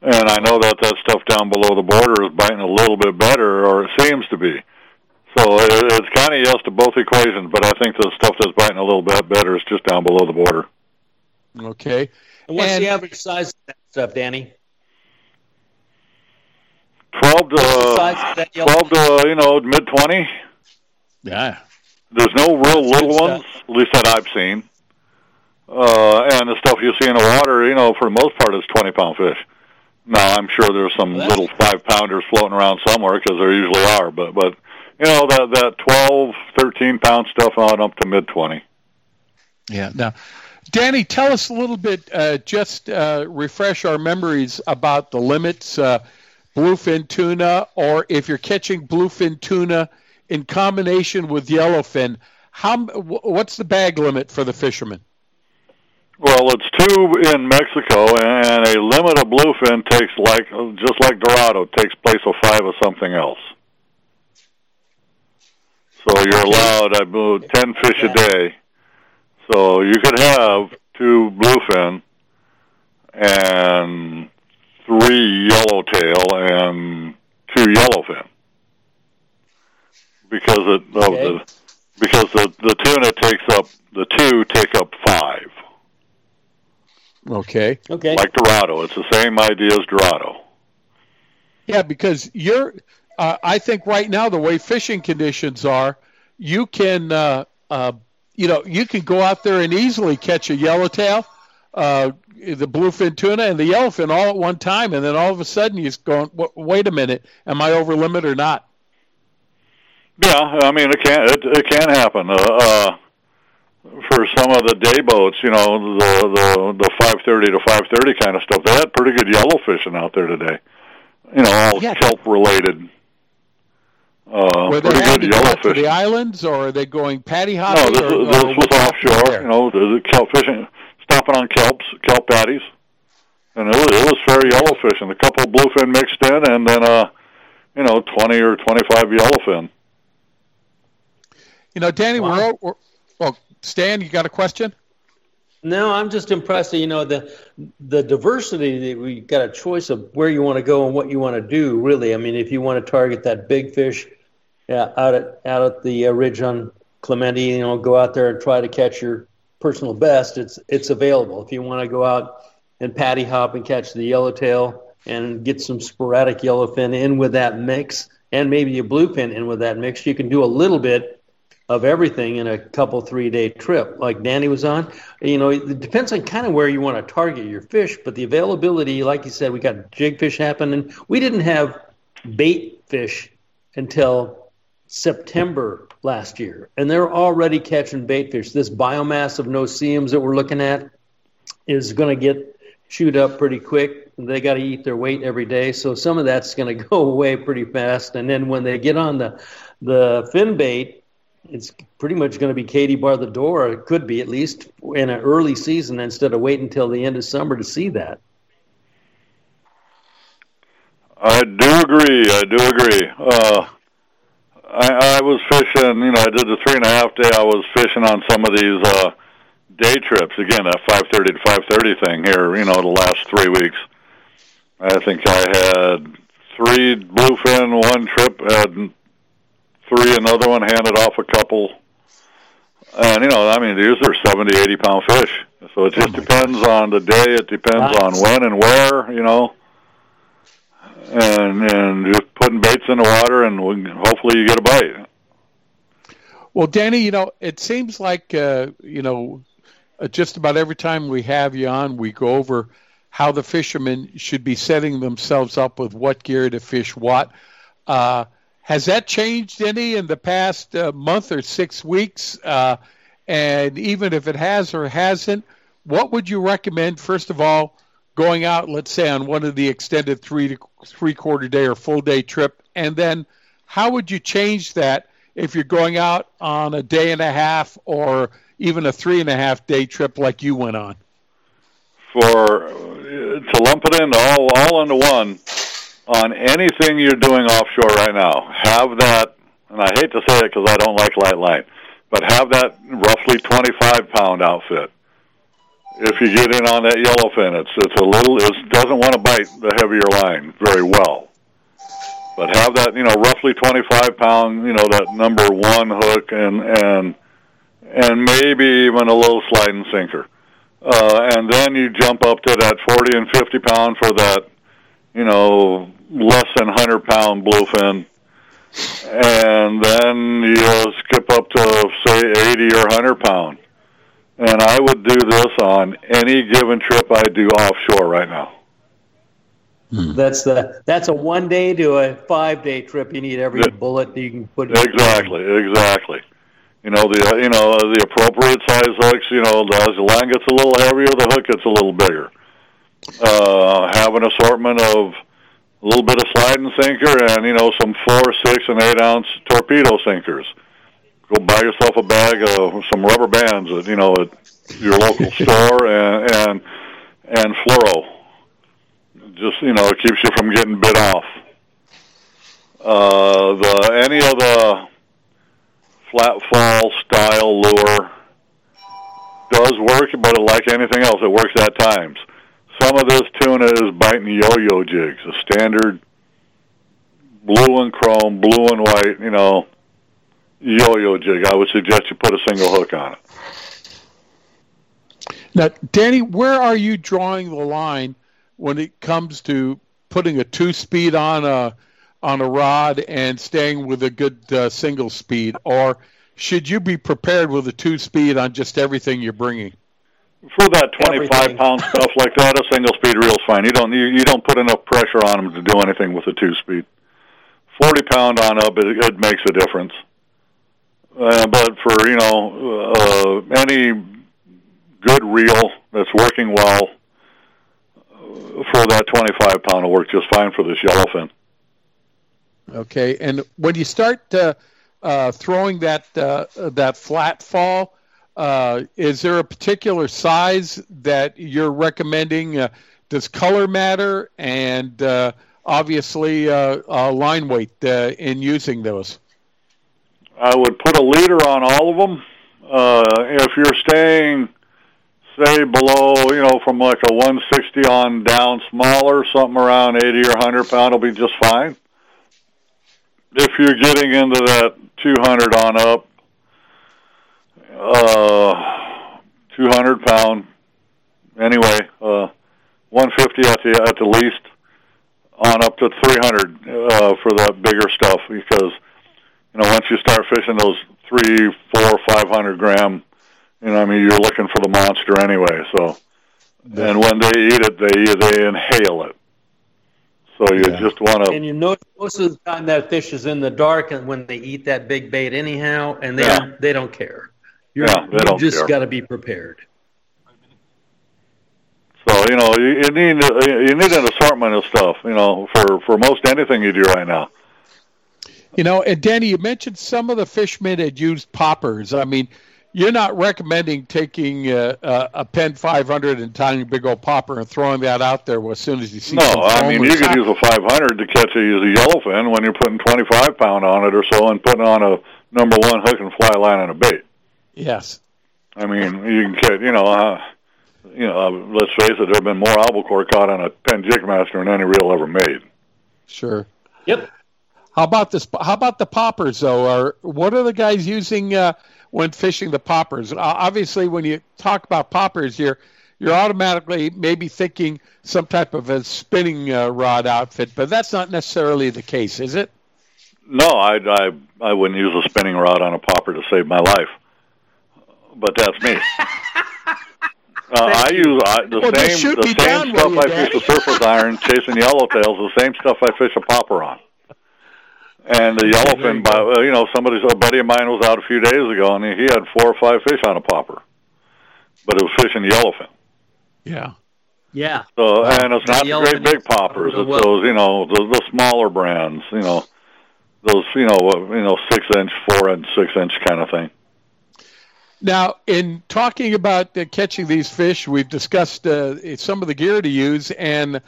and I know that that stuff down below the border is biting a little bit better, or it seems to be. So it, it's kind of yes to both equations, but I think the stuff that's biting a little bit better is just down below the border. Okay. And what's And- the average size of that stuff, Danny? Twelve to size of that yellow- twelve to you know mid twenty. Yeah. There's no real little good ones, at least that I've seen. Uh, and the stuff you see in the water, you know, for the most part, is twenty pound fish. Now, I'm sure there's some Well, little five pounders floating around somewhere because there usually are, but but you know that that twelve, thirteen pound stuff on up to mid twenty. Yeah. Now, Danny, tell us a little bit. Uh, just uh, refresh our memories about the limits, uh, bluefin tuna, or if you're catching bluefin tuna in combination with yellowfin. How? m- What's the bag limit for the fishermen? Well, it's two in Mexico, and a limit of bluefin takes like just like Dorado takes place of five of something else. So you're allowed, I believe, ten fish a day. So you could have two bluefin and three yellowtail and two yellowfin because it of the because the the tuna takes up the two take up five Okay. Okay. like Dorado. It's the same idea as Dorado. Yeah, because you're. Uh, I think right now the way fishing conditions are, you can, uh, uh, you know, you can go out there and easily catch a yellowtail, uh, the bluefin tuna, and the yellowfin all at one time, and then all of a sudden you're going, "Wa- wait a minute, am I over limit or not? Yeah, I mean it can it, it can happen. Uh, uh, for some of the day boats, you know, the the the five thirty to five thirty kind of stuff. They had pretty good yellow fishing out there today. You know, all Yeah. kelp related. Uh, Were they pretty good heading to the islands, or are they going paddy No, hopping? this, or, was- or this was offshore. there? You know, the, the kelp fishing, stopping on kelps, kelp patties, and it was, it was fair yellowfish, and A couple of bluefin mixed in, and then uh, you know, twenty or twenty-five yellowfin. You know, Danny, Wow. we're, all- we're. Well, Stan, you got a question? No, I'm just impressed that you know the the diversity that we got a choice of where you want to go and what you want to do. Really, I mean, if you want to target that big fish yeah, out at out at the uh, ridge on Clemente, you know, go out there and try to catch your personal best. It's it's available. If you want to go out and patty hop and catch the yellowtail and get some sporadic yellowfin in with that mix, and maybe a bluefin in with that mix, you can do a little bit of everything in a couple three day trip like danny was on you know it depends on kind of where you want to target your fish but the availability like you said we got jigfish happening we didn't have bait fish until september last year and they're already catching bait fish this biomass of no-see-ums that we're looking at is going to get chewed up pretty quick they got to eat their weight every day so some of that's going to go away pretty fast and then when they get on the the fin bait it's pretty much going to be Katie bar the door. It could be at least in an early season instead of waiting until the end of summer to see that. I do agree. I do agree. Uh, I, I was fishing. You know, I did the three and a half day. I was fishing on some of these uh, day trips. Again, that five thirty to five thirty thing here. You know, the last three weeks. I think I had three bluefin one trip. Had three another one. Handed off a couple. And you know, I mean, these are seventy, eighty pound fish. So it just depends on the day. It depends on when and where. You know and and putting baits in the water, and we, hopefully you get a bite. Well, Danny, you know, it seems like uh, you know, uh, just about every time we have you on, we go over how the fishermen should be setting themselves up with what gear to fish what. Uh, has that changed any in the past uh, month or six weeks? Uh, and even if it has or hasn't, what would you recommend? First of all, going out, let's say, on one of the extended three to three quarter day or full day trip, and then how would you change that if you're going out on a day and a half or even a three and a half day trip like you went on? For uh, to lump it in all all into one on anything you're doing offshore right now, have that. And I hate to say it because I don't like light line, but have that roughly 25 pound outfit. If you get in on that yellowfin, it's it's a little it doesn't want to bite the heavier line very well. But have that you know roughly 25 pound you know that number one hook and and and maybe even a little sliding sinker. Uh, and then you jump up to that 40 and 50 pound for that, you know, less than 100 pound bluefin. And then you skip up to, say, 80 or 100 pound. And I would do this on any given trip I do offshore right now. That's the that's a one day to a five day trip. You need every bullet you can put. in. Exactly, exactly. You know the uh, you know the appropriate size hooks. You know the, as the line gets a little heavier, the hook gets a little bigger. Uh, have an assortment of a little bit of sliding sinker and you know some four, six, and eight ounce torpedo sinkers. Go buy yourself a bag of some rubber bands at you know at your local store and and and fluoro. Just you know, it keeps you from getting bit off. Uh, the any of the flat fall style lure does work, but like anything else, it works at times. Some of this tuna is biting yo-yo jigs, a standard blue and chrome, blue and white, you know, yo-yo jig. I would suggest you put a single hook on it. Now, Danny, where are you drawing the line when it comes to putting a two-speed on a on a rod and staying with a good uh, single speed, or should you be prepared with a two-speed on just everything you're bringing? For that 25 pound stuff like that, a single speed reel's fine. You don't you, you don't put enough pressure on them to do anything with a two speed. 40 pound on up, it, it makes a difference. Uh, but for you know uh, any good reel that's working well, uh, for that 25 pound will work just fine for this yellowfin. Okay, and when you start uh, uh, throwing that uh, that flat fall, uh, is there a particular size that you're recommending? Does color matter? And obviously, line weight in using those. I would put a leader on all of them. Uh, if you're staying, say, below, you know, from like a 160 on down smaller, something around 80 or 100 pound will be just fine. If you're getting into that 200 on up, uh, 200 pound, anyway, uh, 150 at the at the least, on up to 300 uh, for the bigger stuff because you know once you start fishing those three, four, five hundred gram, you know I mean you're looking for the monster anyway. So, and when they eat it, they they inhale it. So you just want to And you know, most of the time that fish is in the dark, and when they eat that big bait anyhow, and they Yeah. don't, they don't care. You're, Yeah, they you don't just got to be prepared. So you know you, you need you need an assortment of stuff. You know for for most anything you do right now. You know, and Danny, you mentioned some of the fishermen had used poppers. I mean, you're not recommending taking uh, uh, a Penn 500 and tying a big old popper and throwing that out there as soon as you see. No, I mean you could use a 500 to catch a, a yellowfin when you're putting 25 pound on it or so, and putting on a number one hook and fly line and a bait. Yes. I mean you can catch. You know, uh, you know. Uh, let's face it, there have been more albacore caught on a Penn Jigmaster than any reel ever made. Sure. Yep. How about this? How about the poppers, though? Or what are the guys using uh, when fishing the poppers? Uh, obviously, when you talk about poppers, you're you're automatically maybe thinking some type of a spinning uh, rod outfit, but that's not necessarily the case, is it? No, I, I I wouldn't use a spinning rod on a popper to save my life. But that's me. Uh, I use I, the Well, same the same down, stuff I Daddy? fish a surface iron chasing yellowtails. The same stuff I fish a popper on. And the yellowfin, by, uh, you know, somebody's a buddy of mine was out a few days ago, and he had four or five fish on a popper, but it was fishing the yellowfin. Yeah. Yeah. So, and it's not the great big poppers. It's well- those, you know, the, the smaller brands. You know, those you know you know six inch, four inch, six inch kind of thing. Now, in talking about uh, catching these fish, we've discussed uh, some of the gear to use, and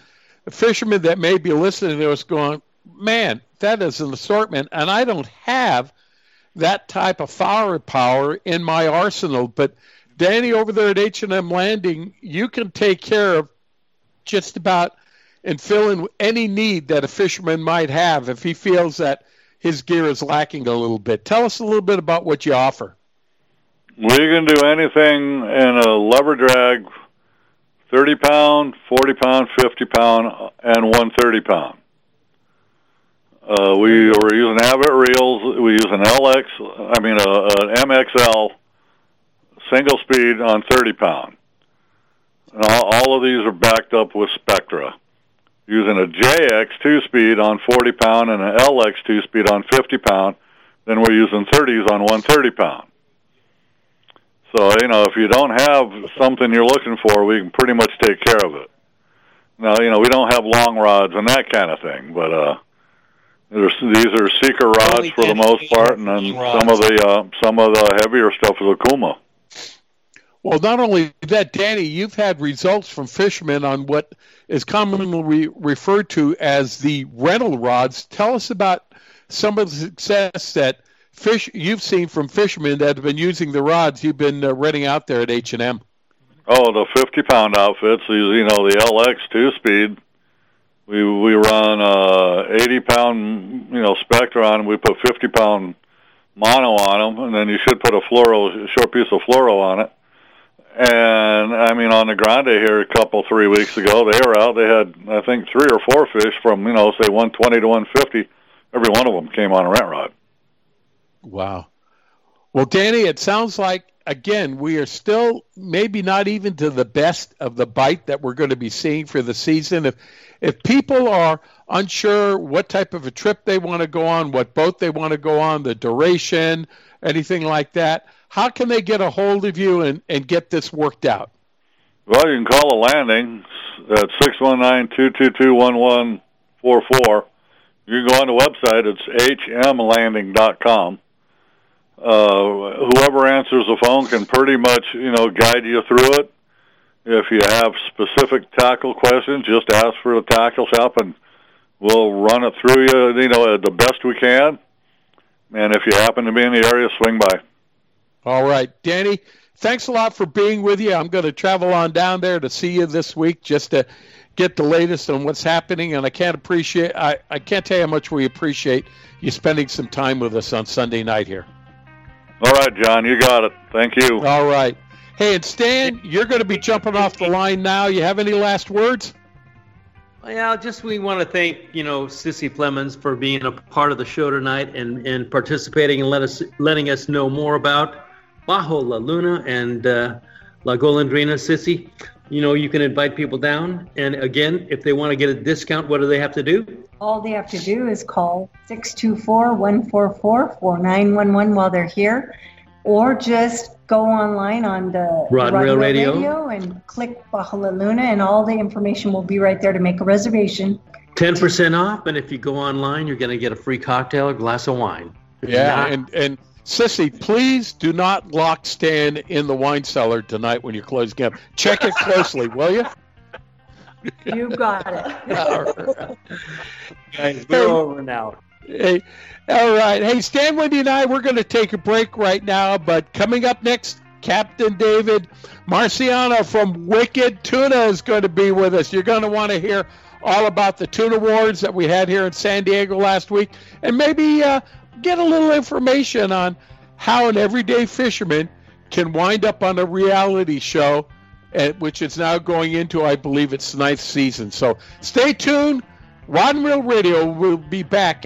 fishermen that may be listening to us going, "Man, that is an assortment, and I don't have that type of firepower in my arsenal." But Danny, over there at H and M Landing, you can take care of just about and fill in any need that a fisherman might have if he feels that his gear is lacking a little bit. Tell us a little bit about what you offer. We can do anything in a lever drag, 30 pound, 40 pound, 50 pound, and 130 pound. Uh, we were using Avet reels. We use an LX, I mean a, a MXL single speed on 30 pound. And all, all of these are backed up with Spectra. Using a JX two speed on 40 pound and an LX two speed on 50 pound, then we're using 30s on 130 pound. So, you know, if you don't have something you're looking for, we can pretty much take care of it. Now, you know, we don't have long rods and that kind of thing, but uh there's, these are Seeker rods for the most part, and then some of the uh, some of the heavier stuff is Okuma. Well, not only that, Danny, you've had results from fishermen on what is commonly re- referred to as the rental rods. Tell us about some of the success that fish you've seen from fishermen that have been using the rods you've been uh, renting out there at H and M. Oh, the 50 pound outfits, you know, the LX two speed. We we run uh 80 pound, you know, Spectra on. We put 50 pound mono on them, and then you should put a fluoro, a short piece of fluoro on it. And I mean, on the Grande here a couple three weeks ago, they were out. They had I think three or four fish from you know say 120 to 150. Every one of them came on a rent rod. Wow. Well, Danny, it sounds like again we are still maybe not even to the best of the bite that we're going to be seeing for the season. If if people are unsure what type of a trip they want to go on, what boat they want to go on, the duration, anything like that, how can they get a hold of you and, and get this worked out? Well, you can call a landing at six one nine two two two one one four four. You can go on the website. It's hmlanding.com. Uh, whoever answers the phone can pretty much, you know, guide you through it. If you have specific tackle questions, just ask for the tackle shop, and we'll run it through you, you know, the best we can. And if you happen to be in the area, swing by. All right, Danny. Thanks a lot for being with you. I'm going to travel on down there to see you this week just to get the latest on what's happening. And I can't appreciate I, I can't tell you how much we appreciate you spending some time with us on Sunday night here. All right, John, you got it. Thank you. All right. Hey, and Stan, you're going to be jumping off the line now. You have any last words? Yeah, just we want to thank you know Sissy Plemons for being a part of the show tonight and, and participating and let us letting us know more about Bajo La Luna and uh, La Golondrina. Sissy, you know you can invite people down, and again, if they want to get a discount, what do they have to do? All they have to do is call 624-144-4911 while they're here, or just go online on the Rod and Reel Radio. and click Bajo La Luna, and all the information will be right there to make a reservation. Ten percent off, and if you go online, you're going to get a free cocktail or glass of wine. Yeah, Not- and and Sissy, please do not lock Stan in the wine cellar tonight when you're closing up. Check it closely, will you? You got it. Guys, we're over now. Hey, all right. Hey, Stan, Wendy, and I, we're going to take a break right now, but coming up next, Captain David Marciano from Wicked Tuna is going to be with us. You're going to want to hear all about the tuna awards that we had here in San Diego last week, and maybe uh, get a little information on how an everyday fisherman can wind up on a reality show, uh, which is now going into, I believe, its ninth season. So stay tuned. Rod and Reel Radio will be back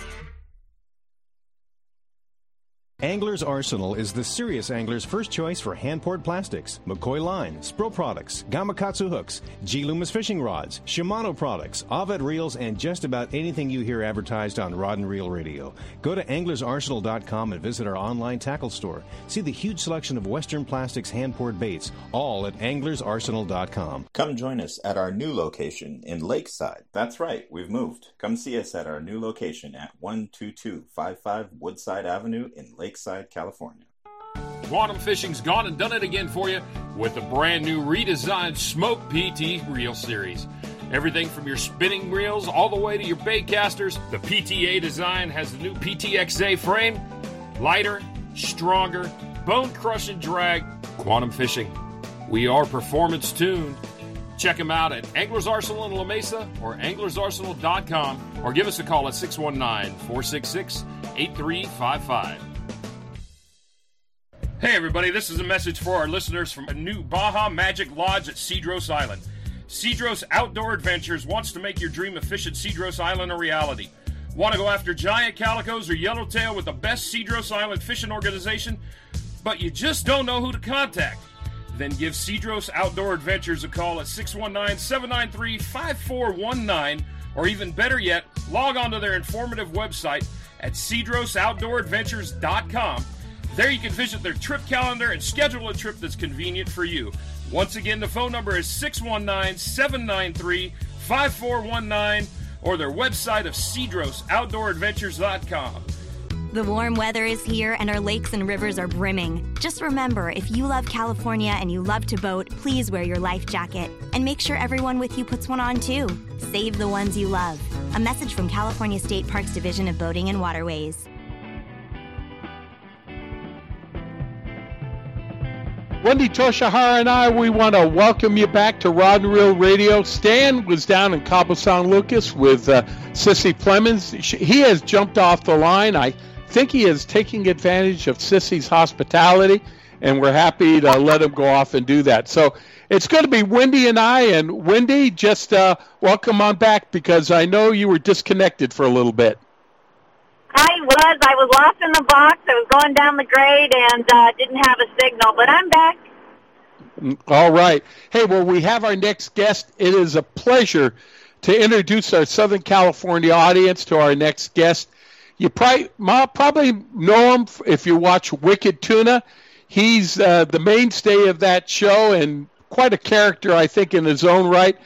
Angler's Arsenal is the serious angler's first choice for hand poured plastics, McCoy line, Spro products, Gamakatsu hooks, G Loomis fishing rods, Shimano products, Avet reels, and just about anything you hear advertised on Rod and Reel Radio. Go to anglersarsenal.com and visit our online tackle store. See the huge selection of Western Plastics hand poured baits, all at anglersarsenal.com. Come join us at our new location in Lakeside. That's right, we've moved. Come see us at our new location at 12255 Woodside Avenue in Lakeside. Lakeside, California. Quantum Fishing's gone and done it again for you with the brand new redesigned Smoke PT Reel Series. Everything from your spinning reels all the way to your bait casters, the PTA design has the new PTXA frame, lighter, stronger, bone crushing drag. Quantum Fishing. We are performance tuned. Check them out at Anglers Arsenal in La Mesa or anglersarsenal.com or give us a call at 619 466 8355. Hey, everybody, this is a message for our listeners from a new Baja Magic Lodge at Cedros Island. Cedros Outdoor Adventures wants to make your dream of fish at Cedros Island a reality. Want to go after giant calicos or yellowtail with the best Cedros Island fishing organization, but you just don't know who to contact? Then give Cedros Outdoor Adventures a call at 619 793 5419, or even better yet, log on to their informative website at cedrosoutdooradventures.com there you can visit their trip calendar and schedule a trip that's convenient for you. Once again, the phone number is 619 793 5419 or their website of cedrosoutdooradventures.com. The warm weather is here and our lakes and rivers are brimming. Just remember if you love California and you love to boat, please wear your life jacket. And make sure everyone with you puts one on too. Save the ones you love. A message from California State Parks Division of Boating and Waterways. Wendy Toshihara and I, we want to welcome you back to Rod and Reel Radio. Stan was down in Cabo San Lucas with uh, Sissy Plemons. He has jumped off the line. I think he is taking advantage of Sissy's hospitality, and we're happy to let him go off and do that. So it's going to be Wendy and I. And Wendy, just uh, welcome on back because I know you were disconnected for a little bit. I was. I was lost in the box. I was going down the grade and uh, didn't have a signal, but I'm back. Mm, all right. Hey, well, we have our next guest. It is a pleasure to introduce our Southern California audience to our next guest. You probably, probably know him if you watch Wicked Tuna. He's uh, the mainstay of that show and quite a character, I think, in his own right.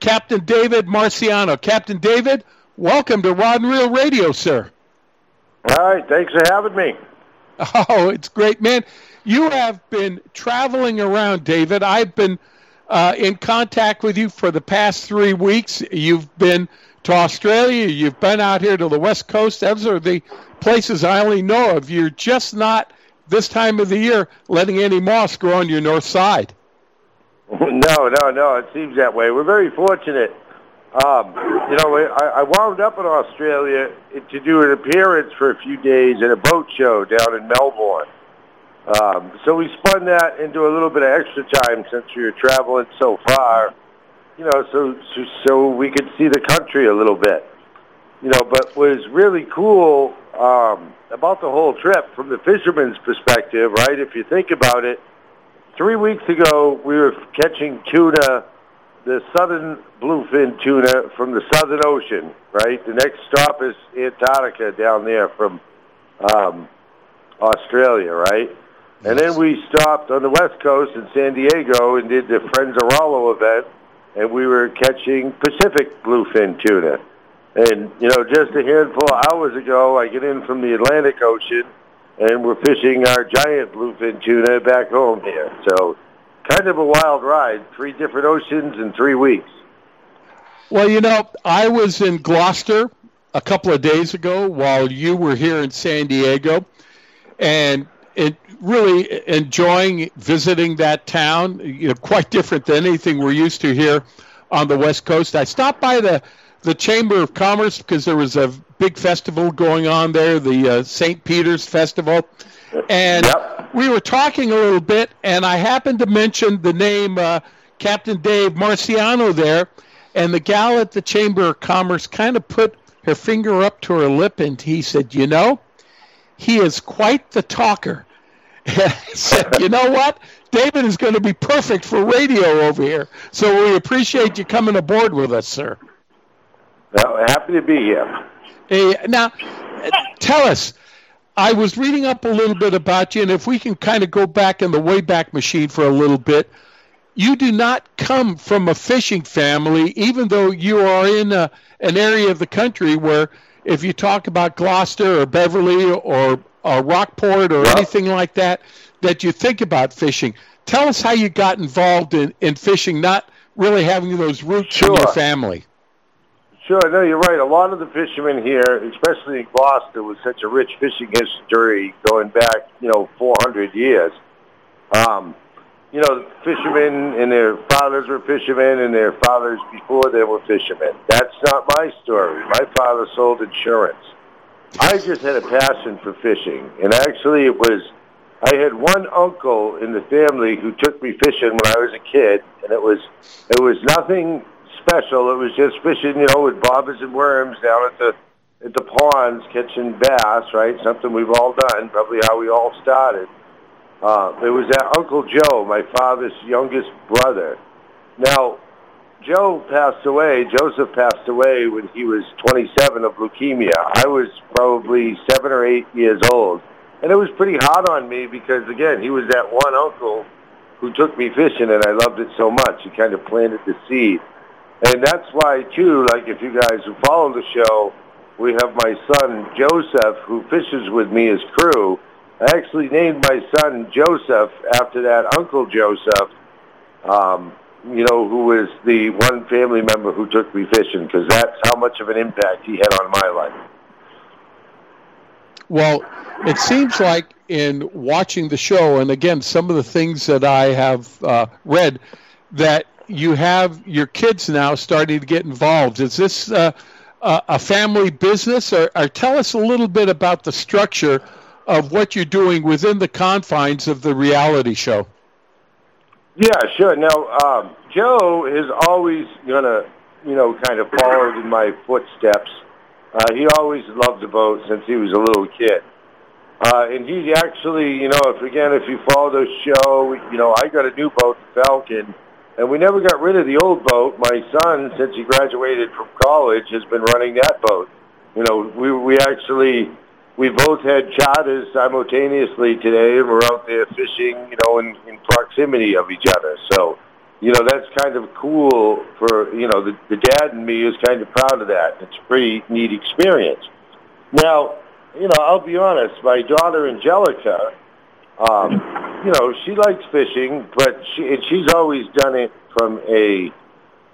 Captain David Marciano. Captain David, welcome to Rod and Reel Radio, sir. All right, thanks for having me. Oh, it's great, man. You have been traveling around, David. I've been uh, in contact with you for the past three weeks. You've been to Australia. You've been out here to the West Coast. Those are the places I only know of. You're just not this time of the year letting any moss grow on your north side. No, no, no. It seems that way. We're very fortunate um, you know, I, I wound up in Australia to do an appearance for a few days at a boat show down in Melbourne. Um, so we spun that into a little bit of extra time since we were traveling so far, you know, so, so, so we could see the country a little bit. You know, but was really cool um, about the whole trip from the fisherman's perspective, right? If you think about it, three weeks ago we were catching tuna the southern bluefin tuna from the Southern Ocean, right? The next stop is Antarctica down there from um, Australia, right? Yes. And then we stopped on the west coast in San Diego and did the Friends of Rollo event, and we were catching Pacific bluefin tuna. And, you know, just a handful of hours ago, I get in from the Atlantic Ocean, and we're fishing our giant bluefin tuna back home here. So kind of a wild ride. Three different oceans in three weeks. Well, you know, I was in Gloucester a couple of days ago while you were here in San Diego, and it really enjoying visiting that town. You know, quite different than anything we're used to here on the West Coast. I stopped by the the Chamber of Commerce because there was a big festival going on there, the uh, St. Peter's Festival, and Yep. we were talking a little bit, and I happened to mention the name uh, Captain Dave Marciano there, and the gal at the Chamber of Commerce kind of put her finger up to her lip, and he said, "You know, he is quite the talker." Said, "You know what? David is going to be perfect for radio over here. So we appreciate you coming aboard with us, sir." Well, happy to be here. Hey, now, tell us. I was reading up a little bit about you, and if we can kind of go back in the Wayback Machine for a little bit, you do not come from a fishing family, even though you are in a, an area of the country where, if you talk about Gloucester or Beverly or, or Rockport or anything like that, that you think about fishing. Tell us how you got involved in, in fishing, not really having those roots in your family. Sure, no, you're right. A lot of the fishermen here, especially in Gloucester, with such a rich fishing history going back, you know, 400 years. Um, you know, fishermen and their fathers were fishermen, and their fathers before they were fishermen. That's not my story. My father sold insurance. I just had a passion for fishing, and actually, it was. I had one uncle in the family who took me fishing when I was a kid, and it was it was nothing special. It was just fishing, you know, with bobbers and worms down at the at the ponds, catching bass. Right, something we've all done. Probably how we all started. Uh, it was that Uncle Joe, my father's youngest brother. Now, Joe passed away. Joseph passed away when he was 27 of leukemia. I was probably seven or eight years old, and it was pretty hard on me because again, he was that one uncle who took me fishing, and I loved it so much. He kind of planted the seed, and that's why too. Like if you guys who follow the show, we have my son Joseph who fishes with me as crew. I actually named my son Joseph after that Uncle Joseph. Um, you know, who was the one family member who took me fishing because that's how much of an impact he had on my life. Well, it seems like in watching the show, and again, some of the things that I have uh, read, that you have your kids now starting to get involved. Is this uh, a family business, or, or tell us a little bit about the structure of what you're doing within the confines of the reality show? Yeah, sure. Now, um, Joe is always gonna, you know, kind of followed in my footsteps. Uh, he always loved the boat since he was a little kid. Uh, and he actually, you know, if again, if you follow the show, you know, I got a new boat, the Falcon, and we never got rid of the old boat. My son, since he graduated from college, has been running that boat. You know, we we actually we both had charters simultaneously today, and we're out there fishing, you know, in, in proximity of each other. So, you know, that's kind of cool for you know the, the dad and me is kind of proud of that. It's a pretty neat experience. Now, you know, I'll be honest. My daughter Angelica, um, you know, she likes fishing, but she and she's always done it from a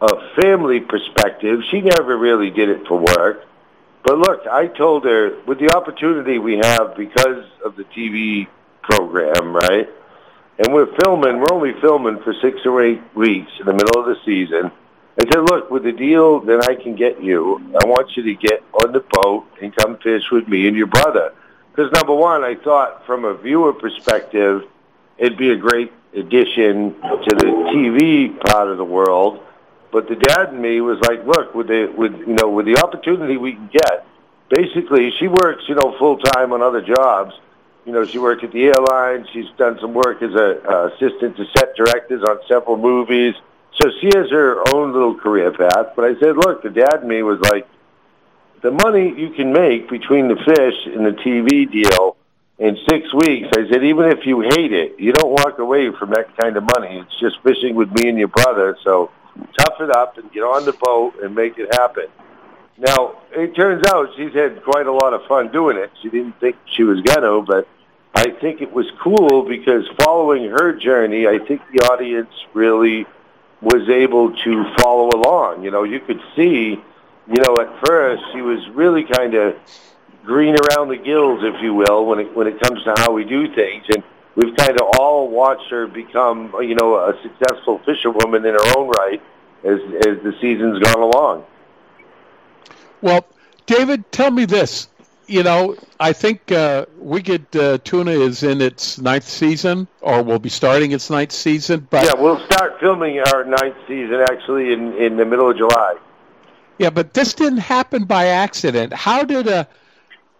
a family perspective. She never really did it for work. But look, I told her with the opportunity we have because of the TV program, right? And we're filming, we're only filming for six or eight weeks in the middle of the season. I said, look, with the deal that I can get you, I want you to get on the boat and come fish with me and your brother. Because number one, I thought from a viewer perspective, it'd be a great addition to the TV part of the world. But the dad and me was like, look, with the with you know with the opportunity we can get, basically she works you know full time on other jobs. You know, she worked at the airline. She's done some work as a uh, assistant to set directors on several movies. So she has her own little career path. But I said, look, the dad and me was like, the money you can make between the fish and the TV deal in six weeks. I said, even if you hate it, you don't walk away from that kind of money. It's just fishing with me and your brother. So tough it up and get on the boat and make it happen. Now, it turns out she's had quite a lot of fun doing it. She didn't think she was going to, but I think it was cool because following her journey, I think the audience really was able to follow along. You know, you could see you know, at first she was really kind of green around the gills, if you will, when it when it comes to how we do things, and we've kind of all watched her become, you know, a successful fisherwoman in her own right as as the season's gone along. Well, David, tell me this. You know, I think uh, Wicked uh, Tuna is in its ninth season, or will be starting its ninth season. But yeah, we'll start filming our ninth season actually in in the middle of July. Yeah, but this didn't happen by accident. How did a,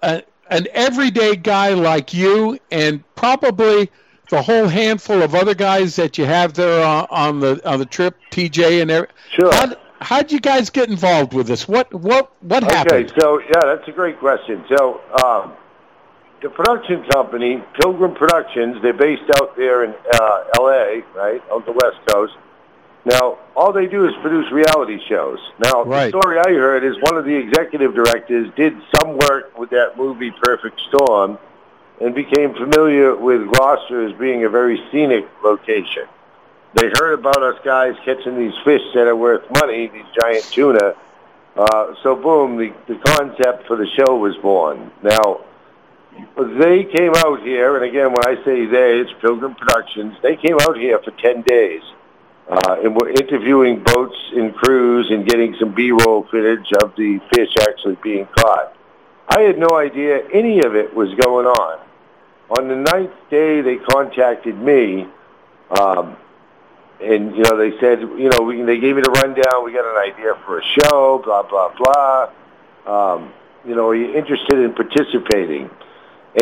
a an everyday guy like you and probably the whole handful of other guys that you have there on, on the on the trip, TJ and every, sure. How, how'd you guys get involved with this? What what what happened? Okay, so yeah, that's a great question. So um, the production company, Pilgrim Productions, they're based out there in uh, L.A., right, on the West Coast. Now, all they do is produce reality shows. Now, Right. the story I heard is one of the executive directors did some work with that movie Perfect Storm and became familiar with Gloucester as being a very scenic location. They heard about us guys catching these fish that are worth money, these giant tuna. Uh, so, boom, the, the concept for the show was born. Now, they came out here, and again, when I say they, it's Pilgrim Productions. They came out here for 10 days uh, and were interviewing boats and crews and getting some B-roll footage of the fish actually being caught. I had no idea any of it was going on. On the ninth day, they contacted me, um, and you know they said, you know, we, they gave me the rundown. We got an idea for a show, blah blah blah. Um, you know, are you interested in participating?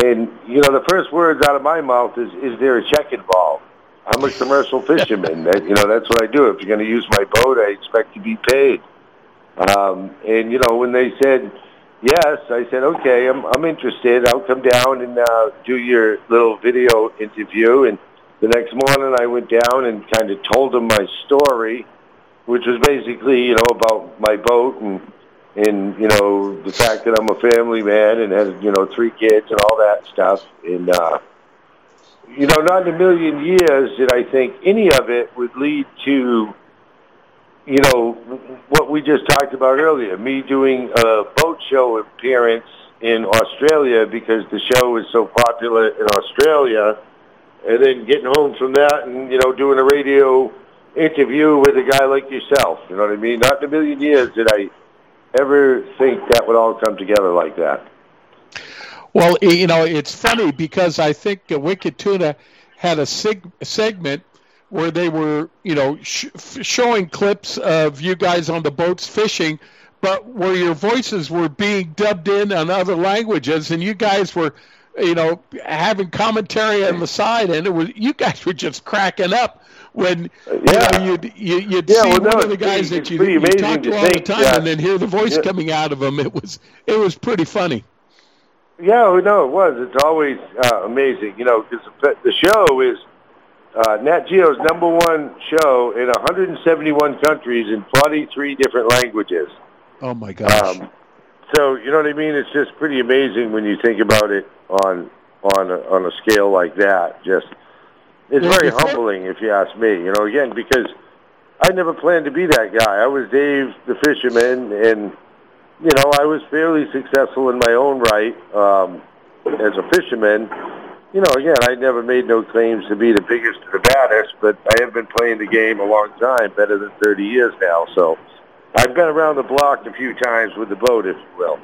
And you know, the first words out of my mouth is, "Is there a check involved?" I'm a commercial fisherman. that, you know, that's what I do. If you're going to use my boat, I expect to be paid. Um, and you know, when they said yes, I said, okay, I'm I'm interested. I'll come down and uh, do your little video interview. And the next morning, I went down and kind of told them my story, which was basically, you know, about my boat and and you know the fact that I'm a family man and had you know three kids and all that stuff. And uh, you know, not in a million years did I think any of it would lead to, you know, what we just talked about earlier, me doing a boat show appearance in Australia because the show is so popular in Australia, and then getting home from that and, you know, doing a radio interview with a guy like yourself. You know what I mean? Not in a million years did I ever think that would all come together like that. Well, you know, it's funny because I think uh, Wicked Tuna had a sig- segment where they were, you know, sh- f- showing clips of you guys on the boats fishing, but where your voices were being dubbed in on other languages, and you guys were, you know, having commentary on the side, and it was you guys were just cracking up when Yeah. you know, you'd you, you'd Yeah, see well, no, one of the guys that you, you talked to to all the time, that- and then hear the voice Yeah. coming out of them. It was it was pretty funny. Yeah, no, it was. It's always uh, amazing, you know, because the, the show is uh, Nat Geo's number one show in 171 countries in 43 different languages. Oh my gosh. Um, so you know what I mean? It's just pretty amazing when you think about it on on a, on a scale like that. Just it's very humbling, if you ask me. You know, again because I never planned to be that guy. I was Dave the fisherman, and you know I was fairly successful in my own right um, as a fisherman. You know, again, I never made no claims to be the biggest or the baddest, but I have been playing the game a long time, better than 30 years now. So I've been around the block a few times with the boat, if you will.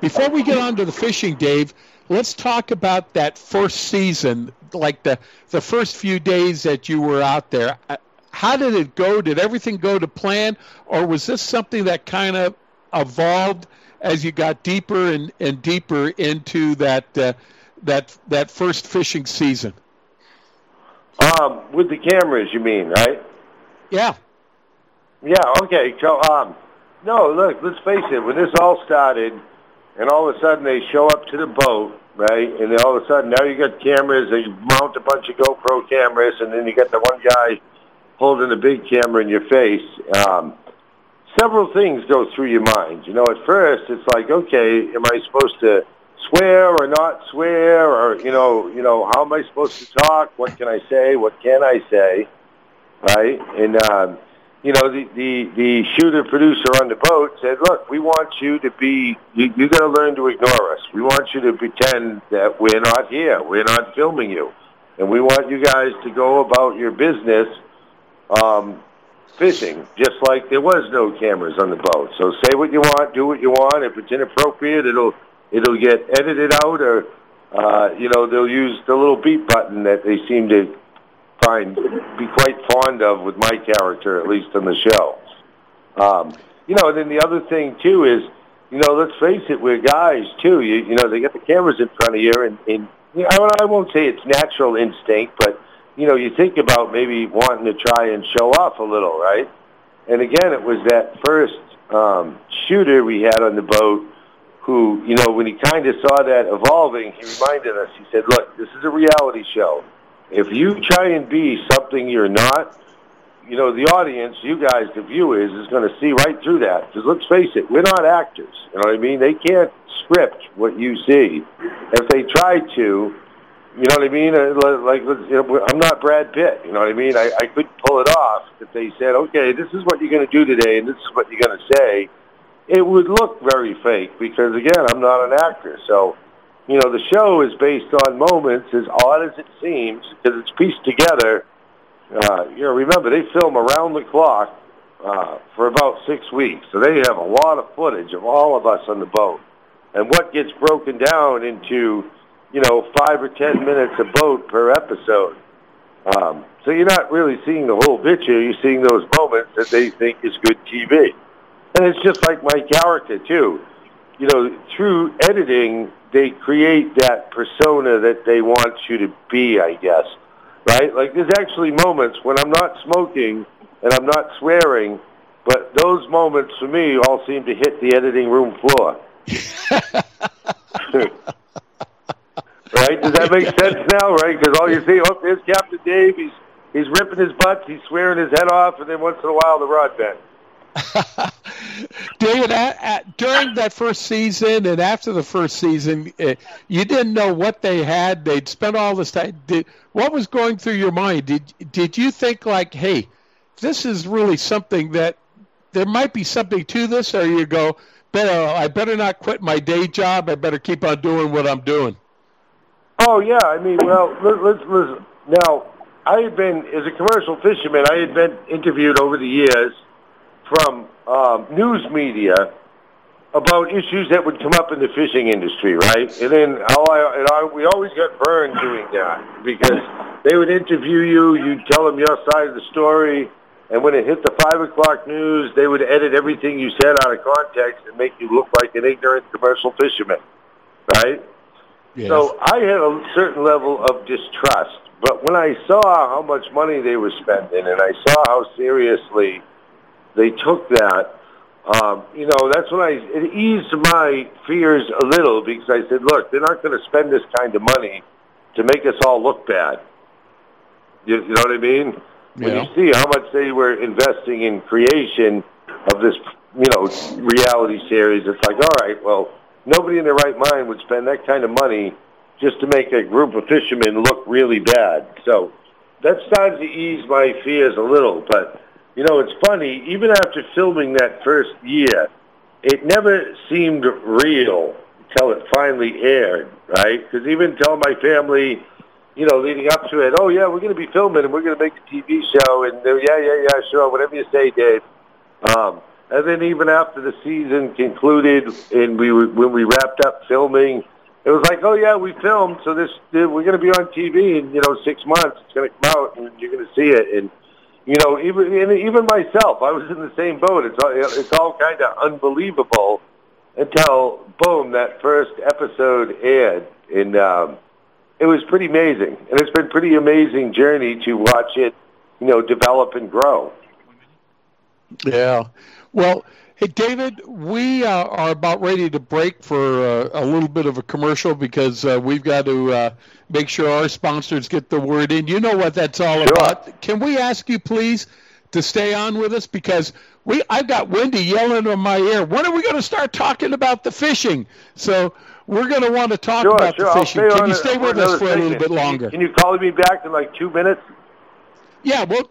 Before we get on to the fishing, Dave, let's talk about that first season, like the the first few days that you were out there. Uh, How did it go? Did everything go to plan, or was this something that kind of evolved as you got deeper and, and deeper into that uh, that that first fishing season? Um, with the cameras, you mean, right? Yeah. Yeah. Okay. So, um, no, look. Let's face it. When this all started, and all of a sudden they show up to the boat, right? And then all of a sudden now you got cameras. They mount a bunch of GoPro cameras, and then you got the one guy holding a big camera in your face. Um, several things go through your mind. You know, at first it's like, okay, am I supposed to swear or not swear, or you know, you know, how am I supposed to talk? What can I say? What can I say? Right? And um, you know, the, the, the shooter producer on the boat said, look, we want you to be, you, you got to learn to ignore us. We want you to pretend that we're not here. We're not filming you. And we want you guys to go about your business um, fishing, just like there was no cameras on the boat. So say what you want, do what you want. If it's inappropriate, it'll, it'll get edited out or, uh, you know, they'll use the little beep button that they seem to find be quite fond of with my character, at least on the show. Um, you know, and then the other thing too is, you know, let's face it, we're guys too. You, you know, they get the cameras in front of you, and, and you know, I won't say it's natural instinct, but you know, you think about maybe wanting to try and show off a little, right? And again, it was that first um, shooter we had on the boat who, you know, when he kind of saw that evolving, he reminded us. He said, "Look, this is a reality show. If you try and be something you're not, you know, the audience, you guys, the viewers, is going to see right through that. Because let's face it, we're not actors. You know what I mean? They can't script what you see. If they tried to, you know what I mean? Uh, like, you know, I'm not Brad Pitt. You know what I mean? I, I could pull it off if they said, okay, this is what you're going to do today, and this is what you're going to say. It would look very fake because, again, I'm not an actor. So you know, the show is based on moments, as odd as it seems, because it's pieced together. Uh, you know, remember, they film around the clock uh, for about six weeks, so they have a lot of footage of all of us on the boat. And what gets broken down into, you know, five or ten minutes a boat per episode. Um, so you're not really seeing the whole picture. You're seeing those moments that they think is good TV. And it's just like my character, too. You know, through editing, they create that persona that they want you to be, I guess. Right? Like there's actually moments when I'm not smoking and I'm not swearing, but those moments for me all seem to hit the editing room floor. right? Does that make sense now? Right? Because all you see, oh, there's Captain Dave. He's he's ripping his butts. He's swearing his head off, and then once in a while the rod bends. David, at, at, during that first season and after the first season, uh, you didn't know what they had. They'd spent all this time. Did, what was going through your mind? Did did you think like, hey, this is really something that there might be something to this, or you go, better I better not quit my day job. I better keep on doing what I'm doing. Oh yeah, I mean, well, let, let's, let's now. I had been as a commercial fisherman. I had been interviewed over the years from um, news media about issues that would come up in the fishing industry, right? And then how I, and I, we always got burned doing that because they would interview you, you'd tell them your side of the story, and when it hit the five o'clock news, they would edit everything you said out of context and make you look like an ignorant commercial fisherman, right? Yes. So I had a certain level of distrust, but when I saw how much money they were spending and I saw how seriously they took that. Um, you know, that's when I it eased my fears a little because I said, look, they're not going to spend this kind of money to make us all look bad. You, you know what I mean? Yeah. When you see how much they were investing in creation of this, you know, reality series, it's like, all right, well, nobody in their right mind would spend that kind of money just to make a group of fishermen look really bad. So that started to ease my fears a little, but you know, it's funny, even after filming that first year, it never seemed real until it finally aired, right? Because even tell my family, you know, leading up to it, oh, yeah, we're going to be filming and we're going to make a TV show. And yeah, yeah, yeah, sure, whatever you say, Dave. Um, and then even after the season concluded and we were, when we wrapped up filming, it was like, oh yeah, we filmed, so this we're going to be on TV in you know six months. It's going to come out and you're going to see it. And you know, even even myself, I was in the same boat. It's all, it's all kind of unbelievable until boom, that first episode aired, and um, it was pretty amazing. And it's been pretty amazing journey to watch it, you know, develop and grow. Yeah, well, Hey, David, we uh, are about ready to break for uh, a little bit of a commercial because uh, we've got to uh, make sure our sponsors get the word in. You know what that's all sure. about. Can we ask you, please, to stay on with us because we I've got Wendy yelling in my ear. When are we going to start talking about the fishing? So we're going to want to talk sure, about sure. the fishing. Can you stay with us for a little bit longer? Can you, can you call me back in like two minutes? Yeah, well,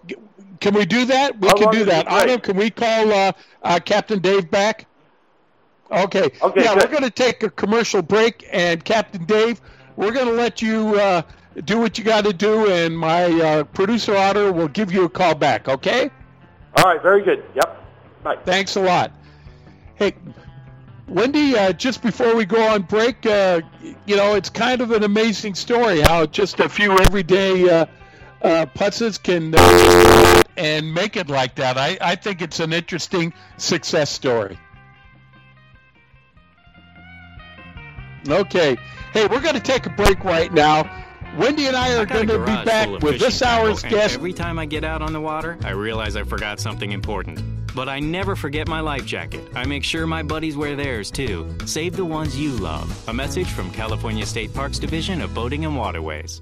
can we do that? We How can do that. Otto, can we call uh, uh, Captain Dave back? Okay. Okay, Yeah, good. we're going to take a commercial break, and Captain Dave, we're going to let you uh, do what you got to do, and my uh, producer Otto will give you a call back. Okay? All right, very good. Yep. Bye. Thanks a lot. Hey, Wendy, uh, just before we go on break, uh, you know, it's kind of an amazing story how just a few everyday uh, uh, putzes can uh, and make it like that. I, I think it's an interesting success story. Okay. Hey, we're going to take a break right now. Wendy and I are I going to be back with this hour's guest. Every time I get out on the water, I realize I forgot something important. But I never forget my life jacket. I make sure my buddies wear theirs too. Save the ones you love. A message from California State Parks Division of Boating and Waterways.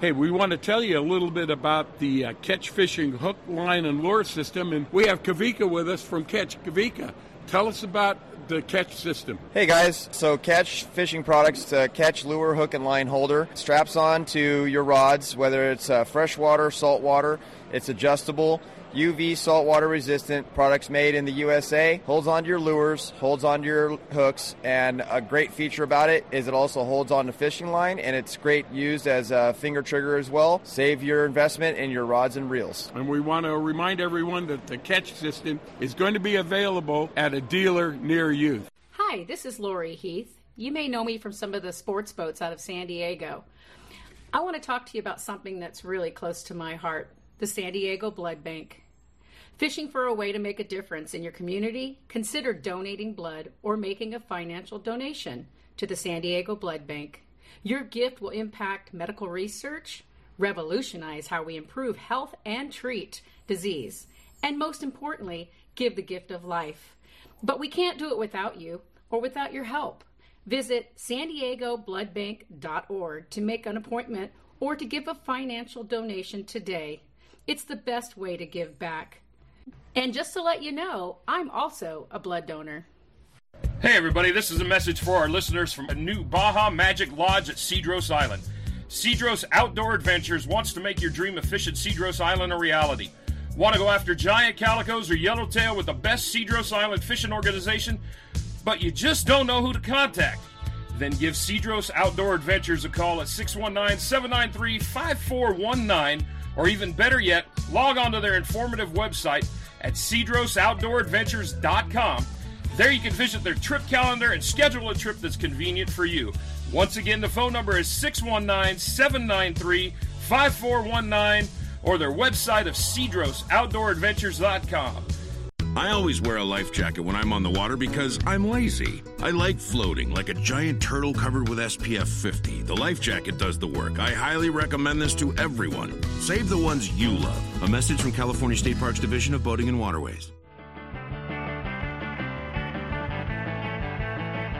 Hey, we want to tell you a little bit about the uh, catch fishing hook, line, and lure system, and we have Kavika with us from Catch Kavika. Tell us about the catch system. Hey guys, so catch fishing products to catch lure, hook, and line holder. Straps on to your rods, whether it's uh, freshwater, saltwater. It's adjustable, UV saltwater resistant. Products made in the USA. Holds onto your lures, holds onto your hooks, and a great feature about it is it also holds on to fishing line, and it's great used as a finger trigger as well. Save your investment in your rods and reels. And we want to remind everyone that the catch system is going to be available at a dealer near you. Hi, this is Lori Heath. You may know me from some of the sports boats out of San Diego. I want to talk to you about something that's really close to my heart the San Diego Blood Bank. Fishing for a way to make a difference in your community? Consider donating blood or making a financial donation to the San Diego Blood Bank. Your gift will impact medical research, revolutionize how we improve health and treat disease, and most importantly, give the gift of life. But we can't do it without you or without your help. Visit san diego bloodbank.org to make an appointment or to give a financial donation today. It's the best way to give back. And just to let you know, I'm also a blood donor. Hey, everybody, this is a message for our listeners from a new Baja Magic Lodge at Cedros Island. Cedros Outdoor Adventures wants to make your dream of fish at Cedros Island a reality. Want to go after giant calicos or yellowtail with the best Cedros Island fishing organization, but you just don't know who to contact? Then give Cedros Outdoor Adventures a call at 619 793 5419, or even better yet, log on to their informative website at cedrosoutdooradventures.com. There you can visit their trip calendar and schedule a trip that's convenient for you. Once again, the phone number is 619 793 5419 or their website of cedrosoutdooradventures.com. I always wear a life jacket when I'm on the water because I'm lazy. I like floating like a giant turtle covered with SPF 50. The life jacket does the work. I highly recommend this to everyone. Save the ones you love. A message from California State Parks Division of Boating and Waterways.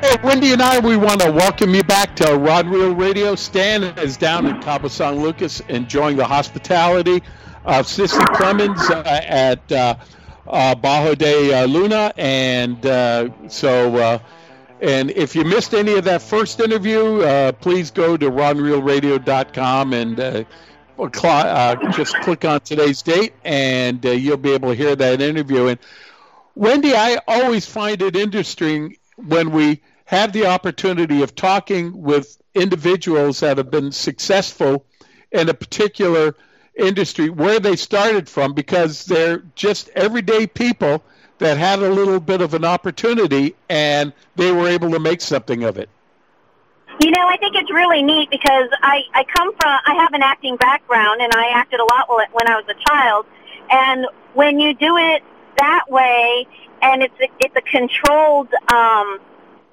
Hey, Wendy and I, we want to welcome you back to Rod Reel Radio. Stan is down in Cabo San Lucas enjoying the hospitality of Sissy Clemens uh, at uh, uh, Bajo de uh, Luna. And uh, so, uh, and if you missed any of that first interview, please go to rodreelradio.com and just click on today's date, and you'll be able to hear that interview. And Wendy, I always find it interesting when we have the opportunity of talking with individuals that have been successful in a particular industry where they started from because they're just everyday people that had a little bit of an opportunity and they were able to make something of it. You know, I think it's really neat because I, I come from, I have an acting background and I acted a lot when I was a child. And when you do it that way and it's a, it's a controlled um,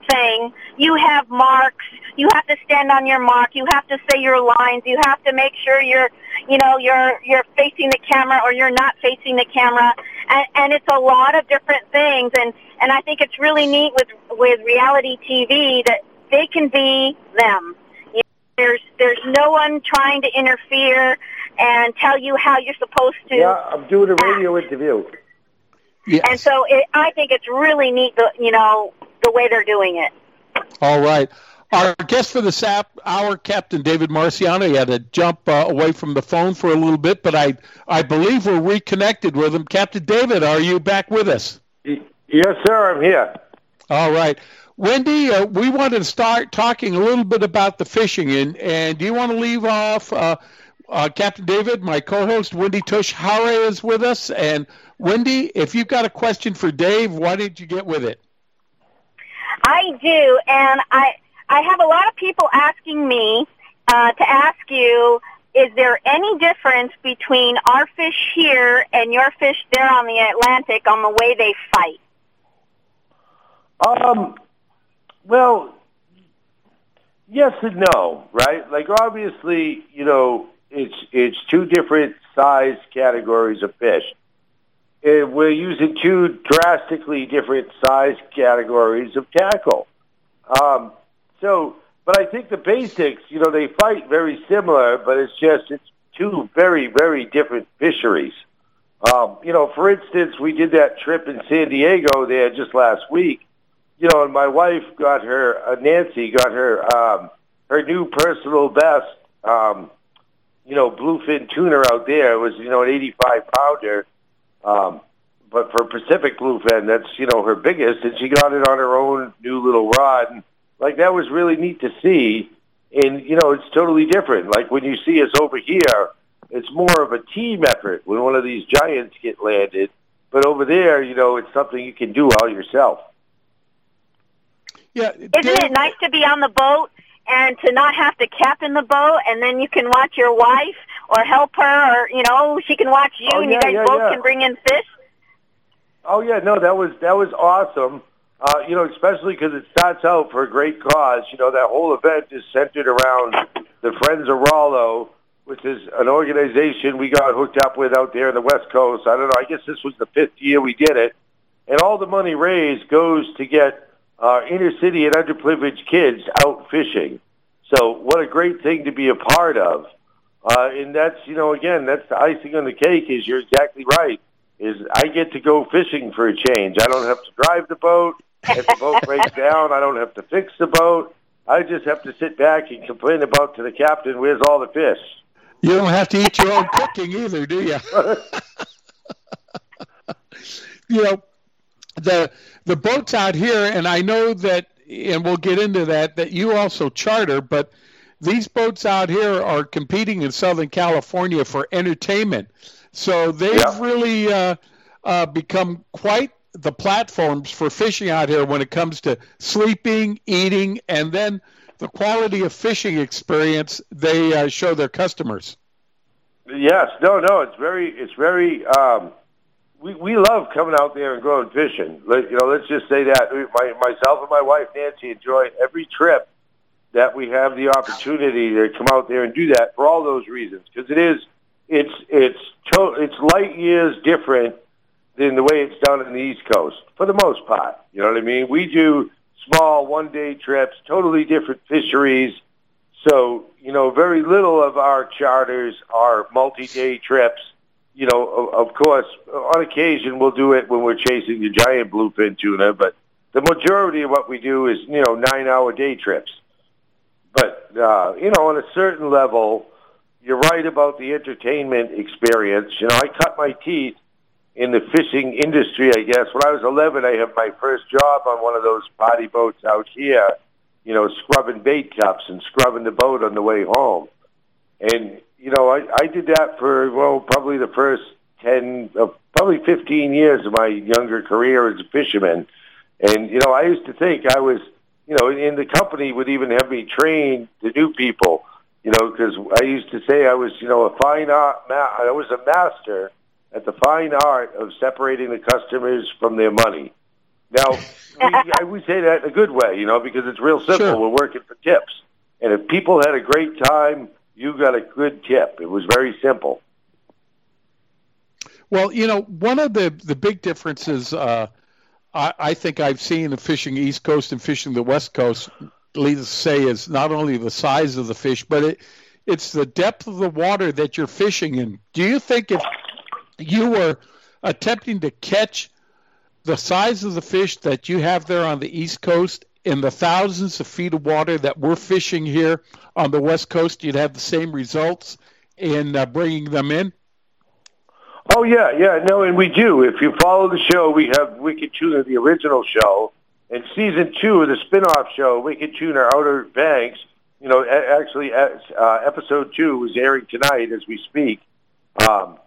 thing, you have marks, you have to stand on your mark, you have to say your lines, you have to make sure you're you know, you're you're facing the camera or you're not facing the camera, and, and it's a lot of different things. And and I think it's really neat with with reality TV that they can be them. You know, there's there's no one trying to interfere and tell you how you're supposed to. Yeah, I'm doing a radio interview. Yes. And so it, I think it's really neat, the, you know, the way they're doing it. All right. Our guest for the SAP hour, Captain David Marciano, he had to jump uh, away from the phone for a little bit, but I, I believe we're reconnected with him. Captain David, are you back with us? Yes, sir. I'm here. All right. Wendy, uh, we want to start talking a little bit about the fishing, and, and do you want to leave off? Uh, uh, Captain David, my co-host Wendy Tush Hare is with us, and Wendy, if you've got a question for Dave, why didn't you get with it? I do, and I I have a lot of people asking me uh, to ask you: Is there any difference between our fish here and your fish there on the Atlantic on the way they fight? Um, well, yes and no, right? Like obviously, you know, it's it's two different size categories of fish. Uh, we're using two drastically different size categories of tackle. Um, so, but I think the basics, you know, they fight very similar, but it's just it's two very very different fisheries. Um, you know, for instance, we did that trip in San Diego there just last week. You know, and my wife got her uh, Nancy got her um, her new personal best. Um, you know, bluefin tuna out there it was you know an 85 pounder. Um, but for Pacific bluefin, that's you know her biggest, and she got it on her own new little rod. And, like that was really neat to see, and you know it's totally different. Like when you see us over here, it's more of a team effort when one of these giants get landed. But over there, you know, it's something you can do all yourself. Yeah, Isn't it nice to be on the boat and to not have to captain the boat, and then you can watch your wife or help her, or you know, she can watch you, Oh, and you guys yeah, both yeah. can bring in fish. Oh yeah, no, that was that was awesome. Uh, you know, especially because it starts out for a great cause. You know, that whole event is centered around the Friends of Rollo, which is an organization we got hooked up with out there in the West Coast. I don't know. I guess this was the fifth year we did it, and all the money raised goes to get uh, inner city and underprivileged kids out fishing. So, what a great thing to be a part of. Uh, and that's you know, again, that's the icing on the cake. Is you're exactly right is I get to go fishing for a change. I don't have to drive the boat. If the boat breaks down, I don't have to fix the boat. I just have to sit back and complain about to the captain, where's all the fish? You don't have to eat your own cooking either, do you? you know, the the boats out here, and I know that, and we'll get into that. That you also charter, but these boats out here are competing in Southern California for entertainment. So they've really uh, uh, become quite the platforms for fishing out here when it comes to sleeping, eating, and then the quality of fishing experience they uh, show their customers. Yes, no, no, it's very, it's very. Um, we we love coming out there and going fishing. Let, you know, let's just say that my myself and my wife Nancy enjoy every trip that we have the opportunity to come out there and do that for all those reasons because it is it's it's to, it's light years different than the way it's done in the East Coast for the most part. You know what I mean? We do small one day trips, totally different fisheries. So you know, very little of our charters are multi day trips. You know, of, course, on occasion we'll do it when we're chasing the giant bluefin tuna, but the majority of what we do is you know nine hour day trips. But uh, you know, on a certain level, you're right about the entertainment experience. You know, I cut my teeth in the fishing industry, I guess. When I was 11, I had my first job on one of those party boats out here, you know, scrubbing bait cups and scrubbing the boat on the way home. And, you know, I, I did that for, well, probably the first 10, uh, probably 15 years of my younger career as a fisherman. And, you know, I used to think I was, you know, in the company would even have me train the new people you know, because I used to say I was, you know, a fine art. Ma- I was a master at the fine art of separating the customers from their money. Now, we, I, we say that in a good way, you know, because it's real simple. Sure. We're working for tips, and if people had a great time, you got a good tip. It was very simple. Well, you know, one of the the big differences uh, I, I think I've seen in fishing East Coast and fishing the West Coast, needless to say, is not only the size of the fish, but it it's the depth of the water that you're fishing in. Do you think if you were attempting to catch the size of the fish that you have there on the East Coast in the thousands of feet of water that we're fishing here on the West Coast, you'd have the same results in uh, bringing them in? Oh yeah, yeah, no, and we do. If you follow the show, we have Wicked Tuna, the original show, and season two of the spin-off show, Wicked Tuna Outer Banks. You know, actually, uh, episode two is airing tonight as we speak. Um,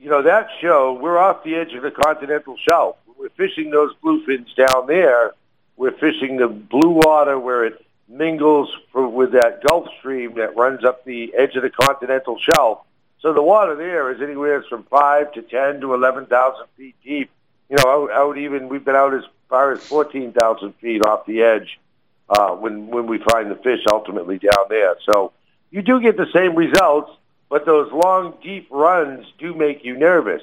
you know that show. We're off the edge of the continental shelf. We're fishing those bluefins down there. We're fishing the blue water where it mingles for, with that Gulf Stream that runs up the edge of the continental shelf so the water there is anywhere from five to ten to eleven thousand feet deep. You know, out, out even we've been out as far as fourteen thousand feet off the edge uh, when when we find the fish ultimately down there. So you do get the same results, but those long, deep runs do make you nervous.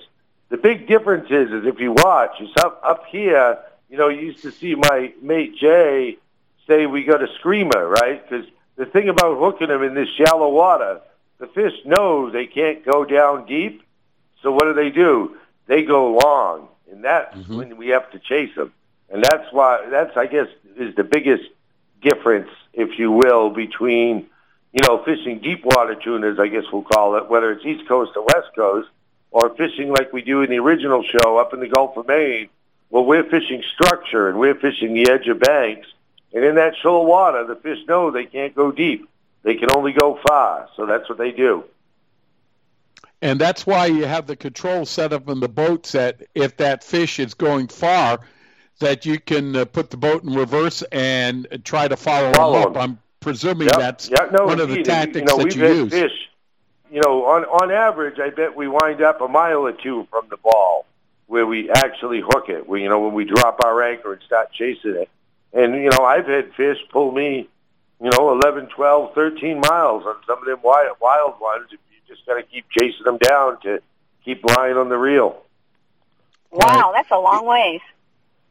The big difference is, is if you watch, is up up here. You know, you used to see my mate Jay say we got a screamer, right? Because the thing about hooking them in this shallow water the fish know they can't go down deep, so what do they do? They go long, and that's mm-hmm. when we have to chase them. And that's why that's I guess is the biggest difference, if you will, between you know fishing deep water tunas, I guess we'll call it, whether it's East Coast or West Coast, or fishing like we do in the original show up in the Gulf of Maine. Well, we're fishing structure and we're fishing the edge of banks, and in that shoal water, the fish know they can't go deep. They can only go far, so that's what they do. And that's why you have the control set up in the boats that if that fish is going far, that you can uh, put the boat in reverse and try to follow, follow him up. I'm presuming yep. that's yep. no, one indeed. of the tactics you know, that you use. Fish, you know, on on average, I bet we wind up a mile or two from the ball where we actually hook it. where, you know, when we drop our anchor and start chasing it. And you know, I've had fish pull me you know, 11, 12, 13 miles on some of them wild, wild ones. You just got to keep chasing them down to keep lying on the reel. Wow, that's a long ways.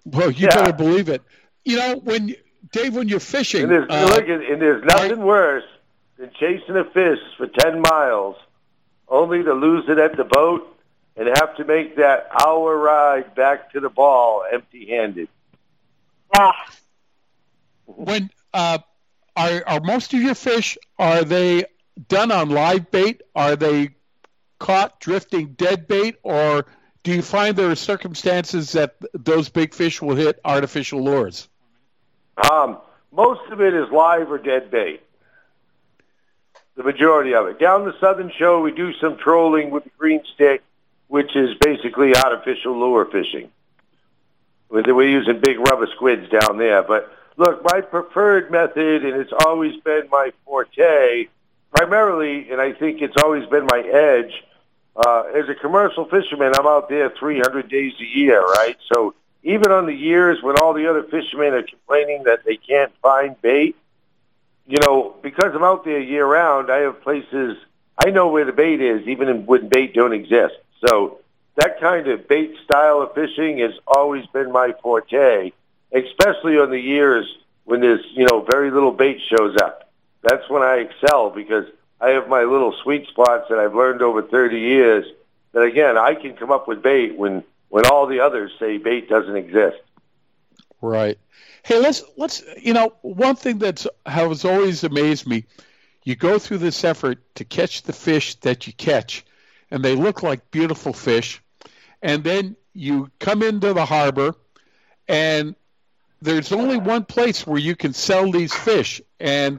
Well, you yeah. better believe it. You know, when Dave, when you're fishing, and there's, uh, look, and there's nothing worse than chasing a fish for ten miles, only to lose it at the boat and have to make that hour ride back to the ball empty-handed. Ah. When uh, are are most of your fish are they done on live bait? Are they caught drifting dead bait, or do you find there are circumstances that those big fish will hit artificial lures? Um, most of it is live or dead bait. The majority of it. Down the southern shore, we do some trolling with the green stick, which is basically artificial lure fishing. We're using big rubber squids down there, but look, my preferred method, and it's always been my forte, primarily, and I think it's always been my edge. Uh, as a commercial fisherman, I'm out there 300 days a year, right? So even on the years when all the other fishermen are complaining that they can't find bait, you know, because I'm out there year round, I have places I know where the bait is, even when bait don't exist. So that kind of bait style of fishing has always been my forte especially on the years when there's you know very little bait shows up. That's when I excel because I have my little sweet spots that I've learned over 30 years. That again, I can come up with bait when when all the others say bait doesn't exist. Right. Hey, let's let's you know one thing that's has always amazed me. You go through this effort to catch the fish that you catch, and they look like beautiful fish, and then you come into the harbor, and there's only one place where you can sell these fish, and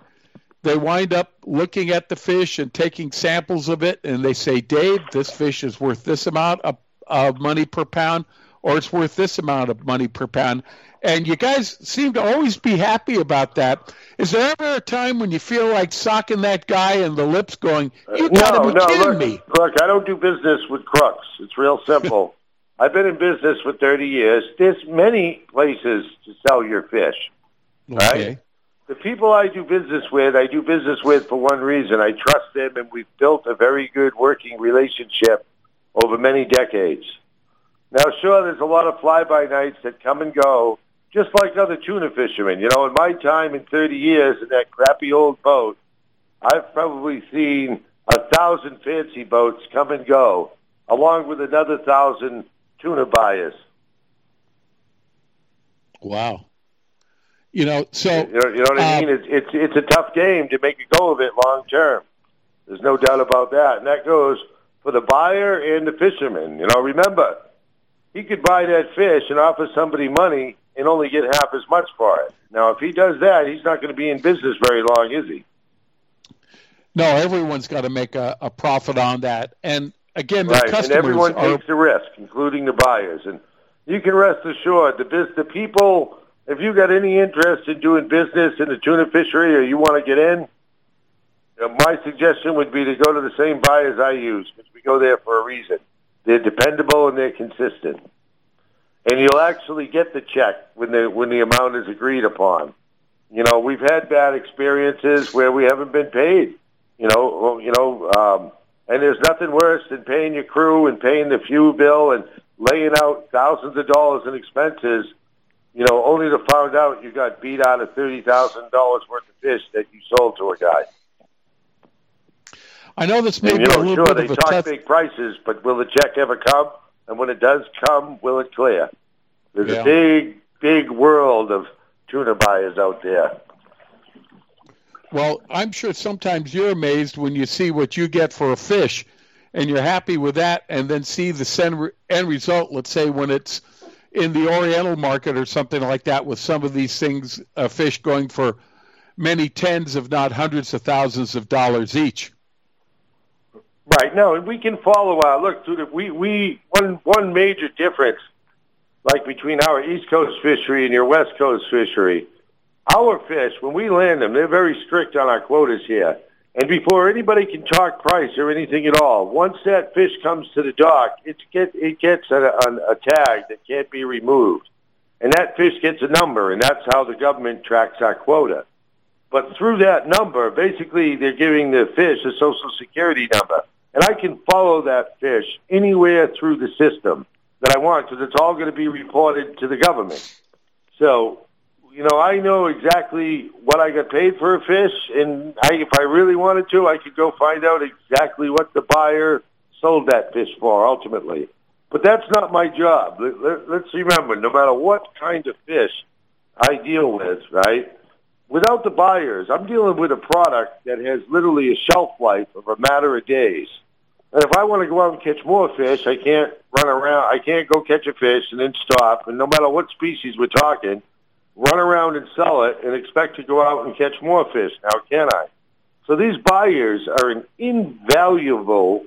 they wind up looking at the fish and taking samples of it, and they say, Dave, this fish is worth this amount of, of money per pound, or it's worth this amount of money per pound. And you guys seem to always be happy about that. Is there ever a time when you feel like socking that guy in the lips, going, "You uh, gotta no, be no, kidding look, me"? Look, I don't do business with crooks. It's real simple. I've been in business for 30 years. There's many places to sell your fish, okay. right? the people I do business with, I do business with for one reason. I trust them, and we've built a very good working relationship over many decades. Now, sure, there's a lot of fly-by nights that come and go, just like other tuna fishermen. You know, in my time in 30 years in that crappy old boat, I've probably seen a thousand fancy boats come and go, along with another thousand tuna buyers. Wow. You know, so you know, you know what I uh, mean. It's it's it's a tough game to make a go of it long term. There's no doubt about that, and that goes for the buyer and the fisherman. You know, remember, he could buy that fish and offer somebody money and only get half as much for it. Now, if he does that, he's not going to be in business very long, is he? no, everyone's got to make a, a profit on that. And again, the right, and everyone are takes the risk, including the buyers. And you can rest assured, the bus- the people, if you got any interest in doing business in the tuna fishery or you want to get in, my suggestion would be to go to the same buyers I use because we go there for a reason. They're dependable and they're consistent, and you'll actually get the check when the when the amount is agreed upon. You know, we've had bad experiences where we haven't been paid. You know, you know, um, and there's nothing worse than paying your crew and paying the fuel bill and laying out thousands of dollars in expenses. You know, only to find out you got beat out of thirty thousand dollars worth of fish that you sold to a guy. I know this may And be you a little sure, bit of a sure, they talk tough. big prices, but will the check ever come? And when it does come, will it clear? There's Yeah. a big, big world of tuna buyers out there. Well, I'm sure sometimes you're amazed when you see what you get for a fish, and you're happy with that, and then see the end result. Let's say when it's in the Oriental market or something like that, with some of these things, uh, fish going for many tens, if not hundreds of thousands of dollars each. Right. No, and we can follow. Uh, look, the, we we one one major difference, like between our East Coast fishery and your West Coast fishery, our fish when we land them, they're very strict on our quotas here. And before anybody can talk price or anything at all, once that fish comes to the dock, it get it gets a, a, a tag that can't be removed, and that fish gets a number, and that's how the government tracks our quota. But through that number, basically, they're giving the fish a social security number. And I can follow that fish anywhere through the system that I want because it's all going to be reported to the government. So, you know, I know exactly what I got paid for a fish, and I, if I really wanted to, I could go find out exactly what the buyer sold that fish for ultimately. But that's not my job. Let, let, let's remember, no matter what kind of fish I deal with, right? Without the buyers, I'm dealing with a product that has literally a shelf life of a matter of days. And if I want to go out and catch more fish, I can't run around. I can't go catch a fish and then stop. And no matter what species we're talking, run around and sell it and expect to go out and catch more fish. Now, can I? So these buyers are an invaluable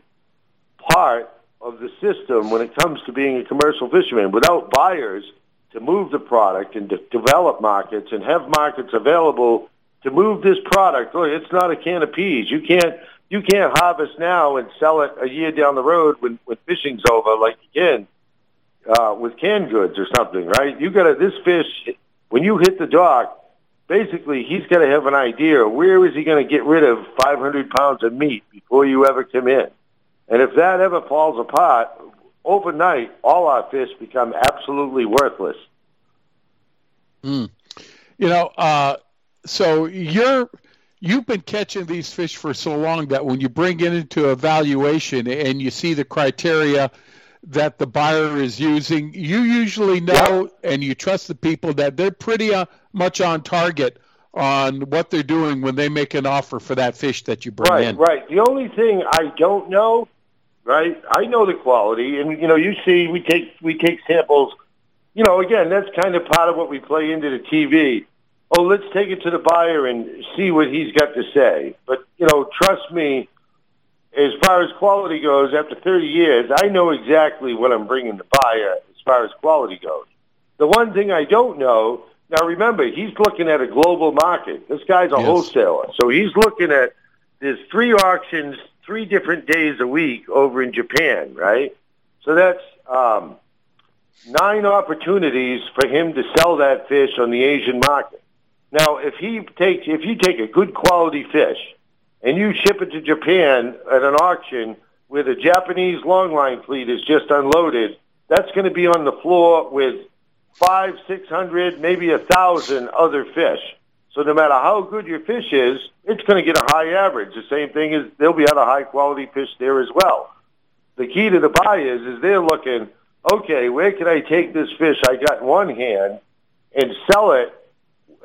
part of the system when it comes to being a commercial fisherman. Without buyers to move the product and to develop markets and have markets available to move this product, look, it's not a can of peas. You can't you can't harvest now and sell it a year down the road when when fishing's over, like can uh, with canned goods or something, right? You got to this fish when you hit the dock. Basically, he's got to have an idea where is he going to get rid of 500 pounds of meat before you ever come in. And if that ever falls apart, overnight, all our fish become absolutely worthless. Mm. You know, uh, so you're you've been catching these fish for so long that when you bring it into evaluation and you see the criteria that the buyer is using, you usually know and you trust the people that they're pretty uh, much on target on what they're doing when they make an offer for that fish that you bring in. right, in. right. The only thing I don't know, right? I know the quality, and you know, you see, we take we take samples. You know, again, that's kind of part of what we play into the TV. Oh, let's take it to the buyer and see what he's got to say. But you know, trust me, as far as quality goes, after 30 years, I know exactly what I'm bringing the buyer as far as quality goes. The one thing I don't know, now remember, he's looking at a global market. This guy's a Yes. wholesaler. So he's looking at, there's three auctions, three different days a week over in Japan, right? So that's um, nine opportunities for him to sell that fish on the Asian market. Now, if he takes, if you take a good quality fish and you ship it to Japan at an auction where the Japanese longline fleet is just unloaded, that's going to be on the floor with five, six hundred, maybe a thousand other fish. So no matter how good your fish is, it's going to get a high average. The same thing is there'll be other high quality fish there as well. The key to the buy is is they're looking, okay, where can I take this fish I got in one hand and sell it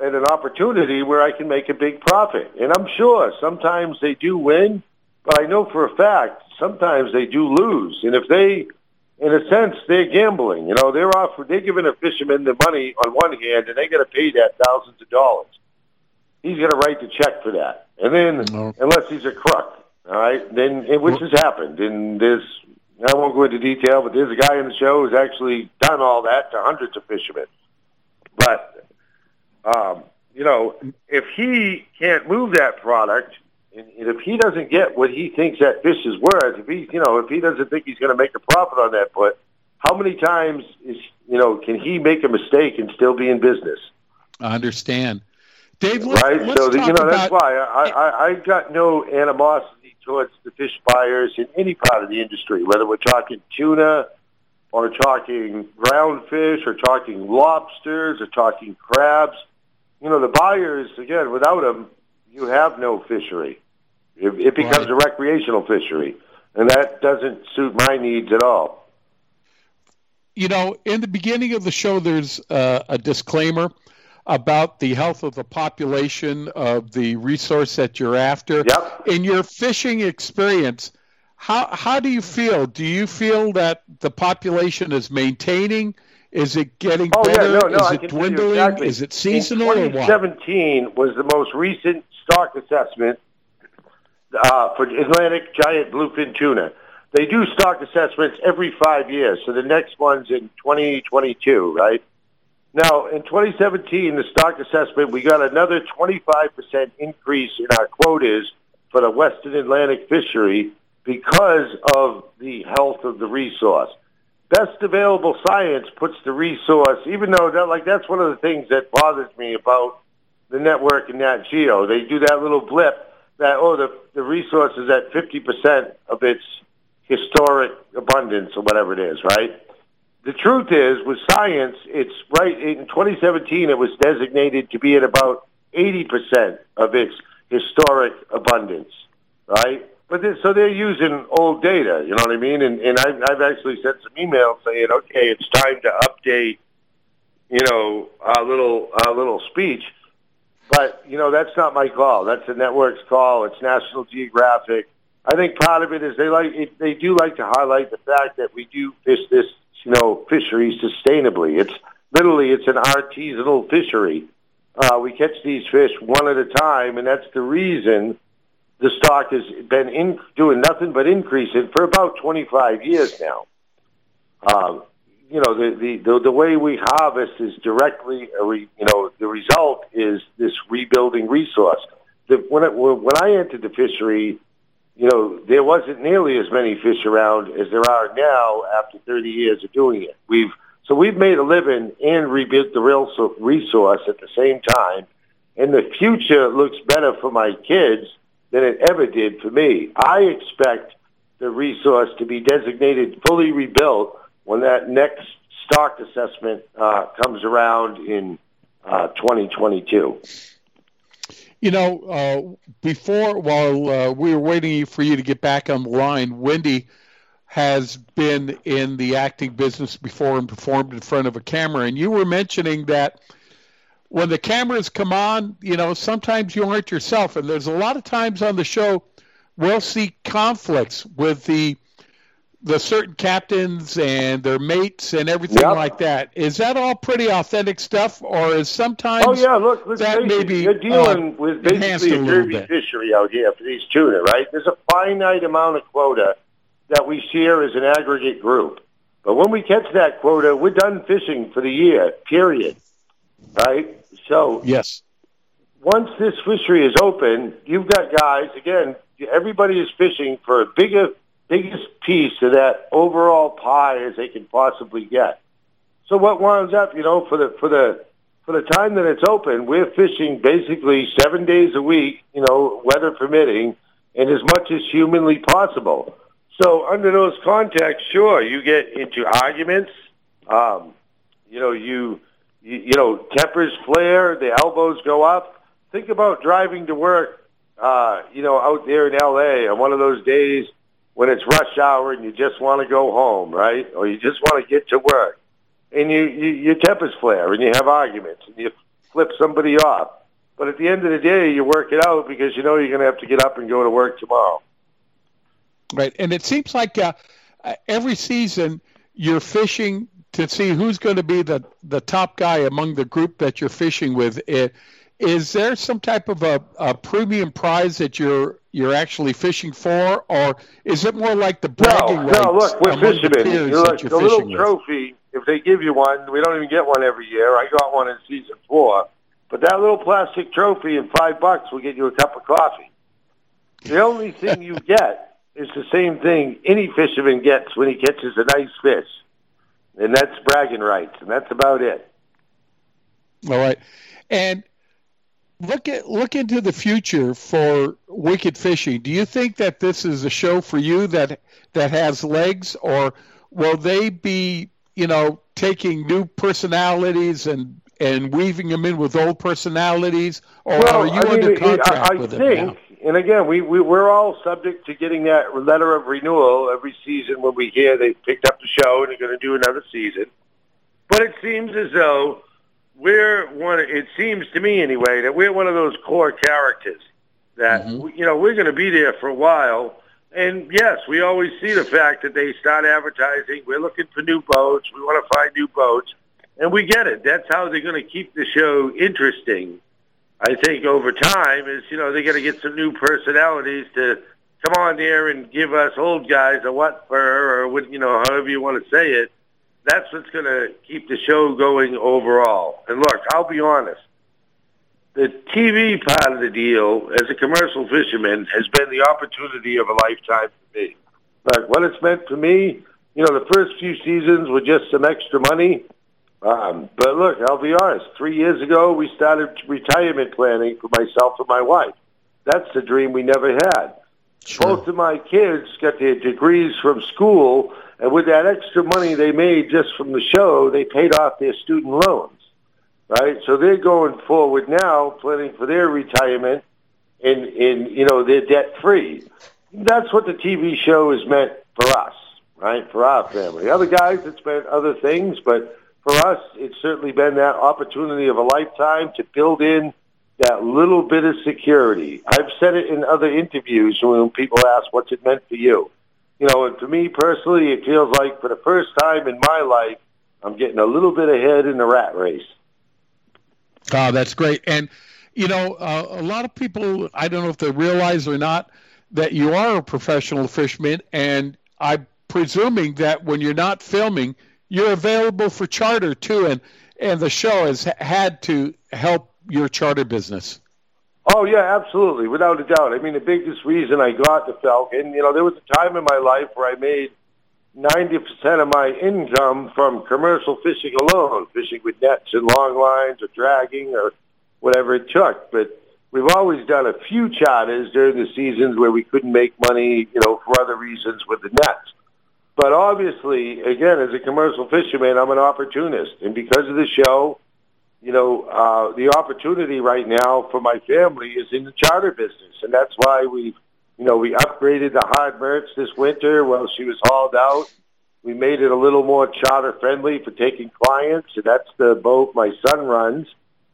at an opportunity where I can make a big profit? And I'm sure sometimes they do win, but I know for a fact sometimes they do lose. And if they in a sense, they're gambling. You know, they're off. They're giving a fisherman the money on one hand, and they got to pay that thousands of dollars he's going to write the check for that. And then, no. unless he's a crook, all right, then which has happened. And there's, I won't go into detail, but there's a guy in the show who's actually done all that to hundreds of fishermen. But, um, you know, if he can't move that product, and if he doesn't get what he thinks that fish is worth, if he, you know, if he doesn't think he's going to make a profit on that put, how many times is, you know, can he make a mistake and still be in business? I understand. Dave, let's, right? Let's so you know that's why I, I I got no animosity towards the fish buyers in any part of the industry, whether we're talking tuna or talking ground fish or talking lobsters or talking crabs. You know, the buyers again, without them, you have no fishery. It, it becomes right. a recreational fishery, and that doesn't suit my needs at all. You know, in the beginning of the show, there's uh, a disclaimer about the health of the population of the resource that you're after. Yep. In your fishing experience, how how do you feel? Do you feel that the population is maintaining? Is it getting oh, better? Yeah, no, no, is I it dwindling? Exactly. Is it seasonal In 2017 was the most recent stock assessment uh, for Atlantic giant bluefin tuna. They do stock assessments every five years, so the next one's in 2022, right? Now, in 2017, the stock assessment, we got another 25% increase in our quotas for the Western Atlantic fishery because of the health of the resource. Best available science puts the resource, even though that, like that's one of the things that bothers me about the network and Nat Geo. They do that little blip that oh the the resource is at 50% of its historic abundance or whatever it is, right? the truth is, with science, it's right. In 2017, it was designated to be at about 80% of its historic abundance, right? But they, so they're using old data, you know what I mean? And, and I've, I've actually sent some emails saying, okay, it's time to update, you know, our little our little speech. But you know, that's not my call. That's the network's call. It's National Geographic. I think part of it is they like it, they do like to highlight the fact that we do fish this you know, fishery sustainably. It's literally it's an artisanal fishery. Uh, we catch these fish one at a time, and that's the reason the stock has been in, doing nothing but increasing for about 25 years now. Um, you know, the, the, the, the way we harvest is directly, re, you know, the result is this rebuilding resource. The, when, it, when I entered the fishery, you know, there wasn't nearly as many fish around as there are now after 30 years of doing it. We've so we've made a living and rebuilt the real resource at the same time, and the future looks better for my kids than it ever did for me. I expect the resource to be designated fully rebuilt when that next stock assessment uh, comes around in uh, 2022. You know, uh, before while uh, we were waiting for you to get back on the line, Wendy has been in the acting business before and performed in front of a camera, and you were mentioning that when the cameras come on, you know, sometimes you aren't yourself, and there's a lot of times on the show we'll see conflicts with the the certain captains and their mates and everything yep. like that. Is that all pretty authentic stuff, or is sometimes? Oh yeah, look, look that maybe you're dealing uh, with basically a derby fishery out here for these tuna, right? There's a finite amount of quota that we share as an aggregate group, but when we catch that quota, we're done fishing for the year. Period. Right. So yes. Once this fishery is open, you've got guys again. Everybody is fishing for a bigger biggest piece of that overall pie as they can possibly get. So what winds up, you know, for the for the for the time that it's open, we're fishing basically seven days a week, you know, weather permitting, and as much as humanly possible. So under those contexts, sure, you get into arguments. Um, you know, you, you you know, tempers flare, the elbows go up. Think about driving to work, uh, you know, out there in L.A. on one of those days when it's rush hour and you just want to go home, right? Or you just want to get to work and you, you your tempers flare and you have arguments and you flip somebody off. But at the end of the day, you work it out because you know you're going to have to get up and go to work tomorrow. Right, and it seems like uh, every season you're fishing to see who's going to be the the top guy among the group that you're fishing with. Is there some type of a, a premium prize that you're you're actually fishing for, or is it more like the bragging no, rights? No, look, we're among fishermen. The, You're that like, you're the little fishing with? trophy, if they give you one, we don't even get one every year. I got one in season four. But that little plastic trophy and five bucks will get you a cup of coffee. The only thing you get is the same thing any fisherman gets when he catches a nice fish. And that's bragging rights, and that's about it. All right, and look at look into the future for Wicked Fishing. Do you think that this is a show for you that that has legs, or will they be, you know, taking new personalities and and weaving them in with old personalities, or well, are you I mean, under contract I, I with them think, now? And again, we, we we're all subject to getting that letter of renewal every season when we hear they picked up the show and they're going to do another season. But it seems as though we're one. It seems to me anyway that we're one of those core characters that Mm-hmm. you know we're going to be there for a while. And yes, we always see the fact that they start advertising. We're looking for new boats. We want to find new boats, and we get it. That's how they're going to keep the show interesting. I think over time is you know they got to get some new personalities to come on there and give us old guys a what for or what you know however you want to say it. That's what's going to keep the show going overall. And look, I'll be honest. The TV part of the deal, as a commercial fisherman, has been the opportunity of a lifetime for me. Like what it's meant for me, you know, the first few seasons were just some extra money. Um, but look, I'll be honest. Three years ago, we started retirement planning for myself and my wife. That's the dream we never had. Both of my kids got their degrees from school, and with that extra money they made just from the show, they paid off their student loans. Right? So they're going forward now, planning for their retirement, and, and you know, they're debt free. That's what the TV show is meant for us, right? For our family. Other guys, it's meant other things, but for us, it's certainly been that opportunity of a lifetime to build in that little bit of security. I've said it in other interviews when people ask, what's it meant for you? You know, and for me personally, it feels like for the first time in my life, I'm getting a little bit ahead in the rat race. Oh, that's great. And, you know, uh, a lot of people, I don't know if they realize or not, that you are a professional fisherman. And I'm presuming that when you're not filming, you're available for charter too. And, and the show has had to help your charter business. Oh yeah, absolutely, without a doubt. I mean, the biggest reason I got the Falcon, you know, there was a time in my life where I made ninety percent of my income from commercial fishing alone, fishing with nets and long lines or dragging or whatever it took. But we've always done a few charters during the seasons where we couldn't make money, you know, for other reasons with the nets. But obviously, again, as a commercial fisherman, I'm an opportunist, and because of the show, you know, uh, the opportunity right now for my family is in the charter business, and that's why we, you know, we upgraded the hard merch this winter while she was hauled out. We made it a little more charter friendly for taking clients, and that's the boat my son runs.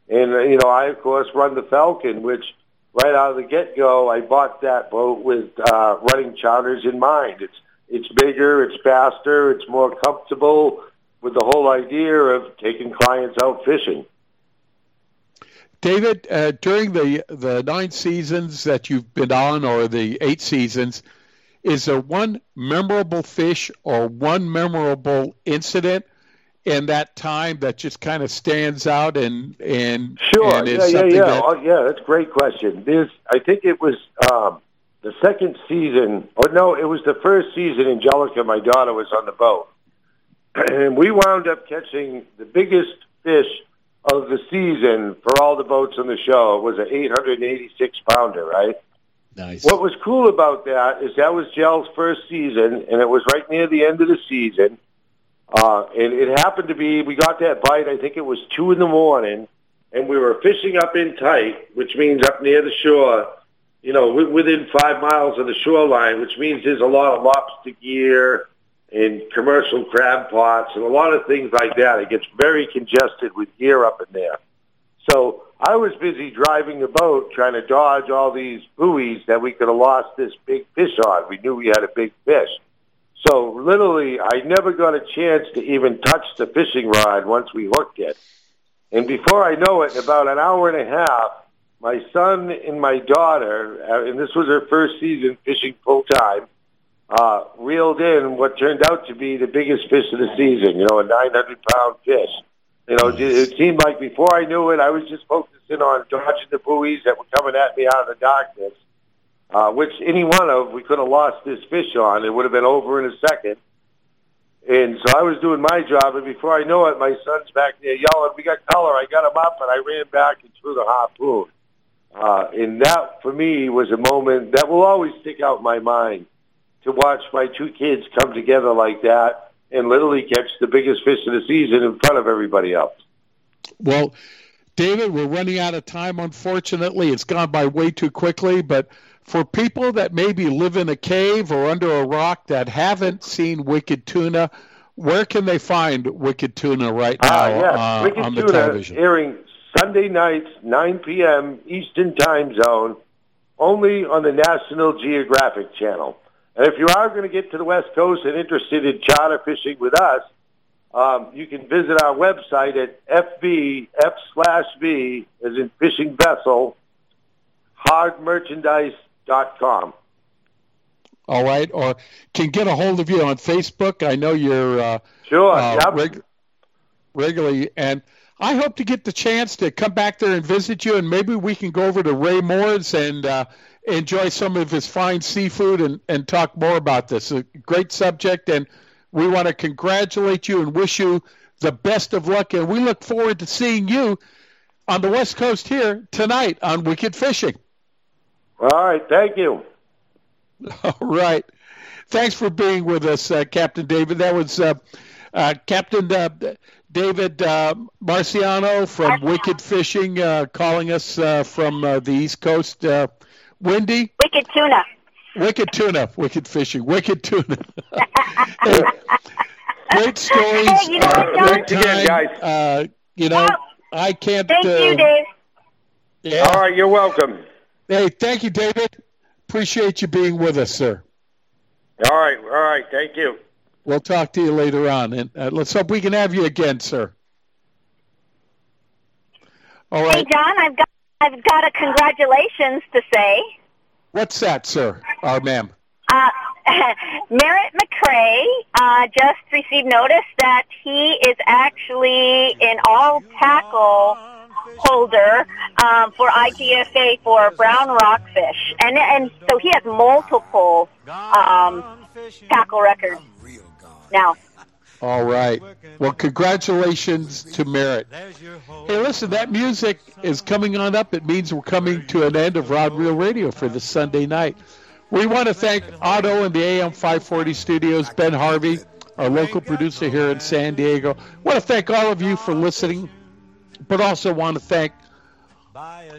And you know, I of course run the Falcon, which right out of the get go, I bought that boat with uh, running charters in mind. It's it's bigger, it's faster, it's more comfortable, with the whole idea of taking clients out fishing. David, uh, during the the nine seasons that you've been on, or the eight seasons, is there one memorable fish or one memorable incident in that time that just kind of stands out and and Sure. and is yeah, yeah, yeah. that Oh, yeah, that's a great question. There's, I think it was um, the second season, or no, it was the first season. Angelica, my daughter, was on the boat, and we wound up catching the biggest fish of the season for all the boats on the show. It was an 886 pounder, right? Nice. What was cool about that is that was Gel's first season, and it was right near the end of the season. Uh, and it happened to be, we got that bite, I think it was 2 in the morning, and we were fishing up in tight, which means up near the shore, you know, wi- within five miles of the shoreline, which means there's a lot of lobster gear and commercial crab pots and a lot of things like that. It gets very congested with gear up in there. So I was busy driving the boat trying to dodge all these buoys that we could have lost this big fish on. We knew we had a big fish. So literally, I never got a chance to even touch the fishing rod once we hooked it. And before I know it, in about an hour and a half, my son and my daughter, uh, and this was her first season fishing full time, uh, reeled in what turned out to be the biggest fish of the season. You know, a 900 pound fish. You know, it it seemed like before I knew it, I was just focusing on dodging the buoys that were coming at me out of the darkness. Uh, which any one of we could have lost this fish on. It would have been over in a second. And so I was doing my job, and before I know it, my son's back there yelling, "We got color!" I got him up, and I ran back and threw the harpoon. Uh, and that, for me, was a moment that will always stick out in my mind. To watch my two kids come together like that and literally catch the biggest fish of the season in front of everybody else. Well, David, we're running out of time, unfortunately. It's gone by way too quickly, but for people that maybe live in a cave or under a rock that haven't seen Wicked Tuna, where can they find Wicked Tuna right now Ah, yes. uh, Wicked on the television? airing Sunday nights, 9 p.m. Eastern Time Zone, only on the National Geographic Channel. And if you are going to get to the West Coast and interested in charter fishing with us, um, you can visit our website at FB, F slash V, as in fishing vessel, hardmerchandise.com. All right, or can get a hold of you on Facebook. I know you're uh, Sure, uh, yep. reg- regularly, and I hope to get the chance to come back there and visit you, and maybe we can go over to Ray Moore's and uh, enjoy some of his fine seafood and, and talk more about this. A great subject, and we want to congratulate you and wish you the best of luck, and we look forward to seeing you on the West Coast here tonight on Wicked Fishing. All right, thank you. All right. Thanks for being with us, uh, Captain David. That was uh, uh, Captain uh, David uh, Marciano from Wicked Fishing uh, calling us uh, from uh, the East Coast. Uh, Wendy? Wicked tuna. Wicked Tuna. Wicked Fishing. Wicked Tuna. Hey, great stories. Hey, you know uh, what, John? great Thanks again, time. guys. Uh, you know, I can't. Thank uh, you, Dave. Yeah. All right, you're welcome. Hey, thank you, David. Appreciate you being with us, sir. All right, all right, thank you. We'll talk to you later on, and uh, let's hope we can have you again, sir. All right. Hey. John, I've got I've got a congratulations to say. What's that, sir? Or ma'am? Uh, Merritt McCrae uh, just received notice that he is actually an all tackle holder um, for IGFA for brown rockfish, and and so he has multiple um, tackle records now. All right. Well, congratulations to Merritt. Hey, listen, that music is coming on up. It means we're coming to an end of Rod Reel Radio for this Sunday night. We want to thank Otto and the AM 540 studios, Ben Harvey, our local producer here in San Diego. want to thank all of you for listening, but also want to thank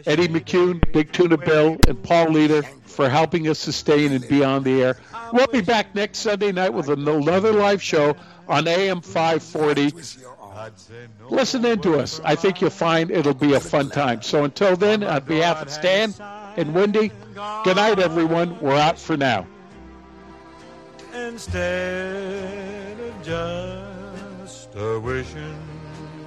Eddie McCune, Big Tuna Bill, and Paul Leader for helping us sustain and be on the air. We'll be back next Sunday night with another live show on AM 540. Listen in to us. I think you'll find it'll be a fun time. So until then, on behalf of Stan and Wendy, good night, everyone. We're out for now. instead of just a wishing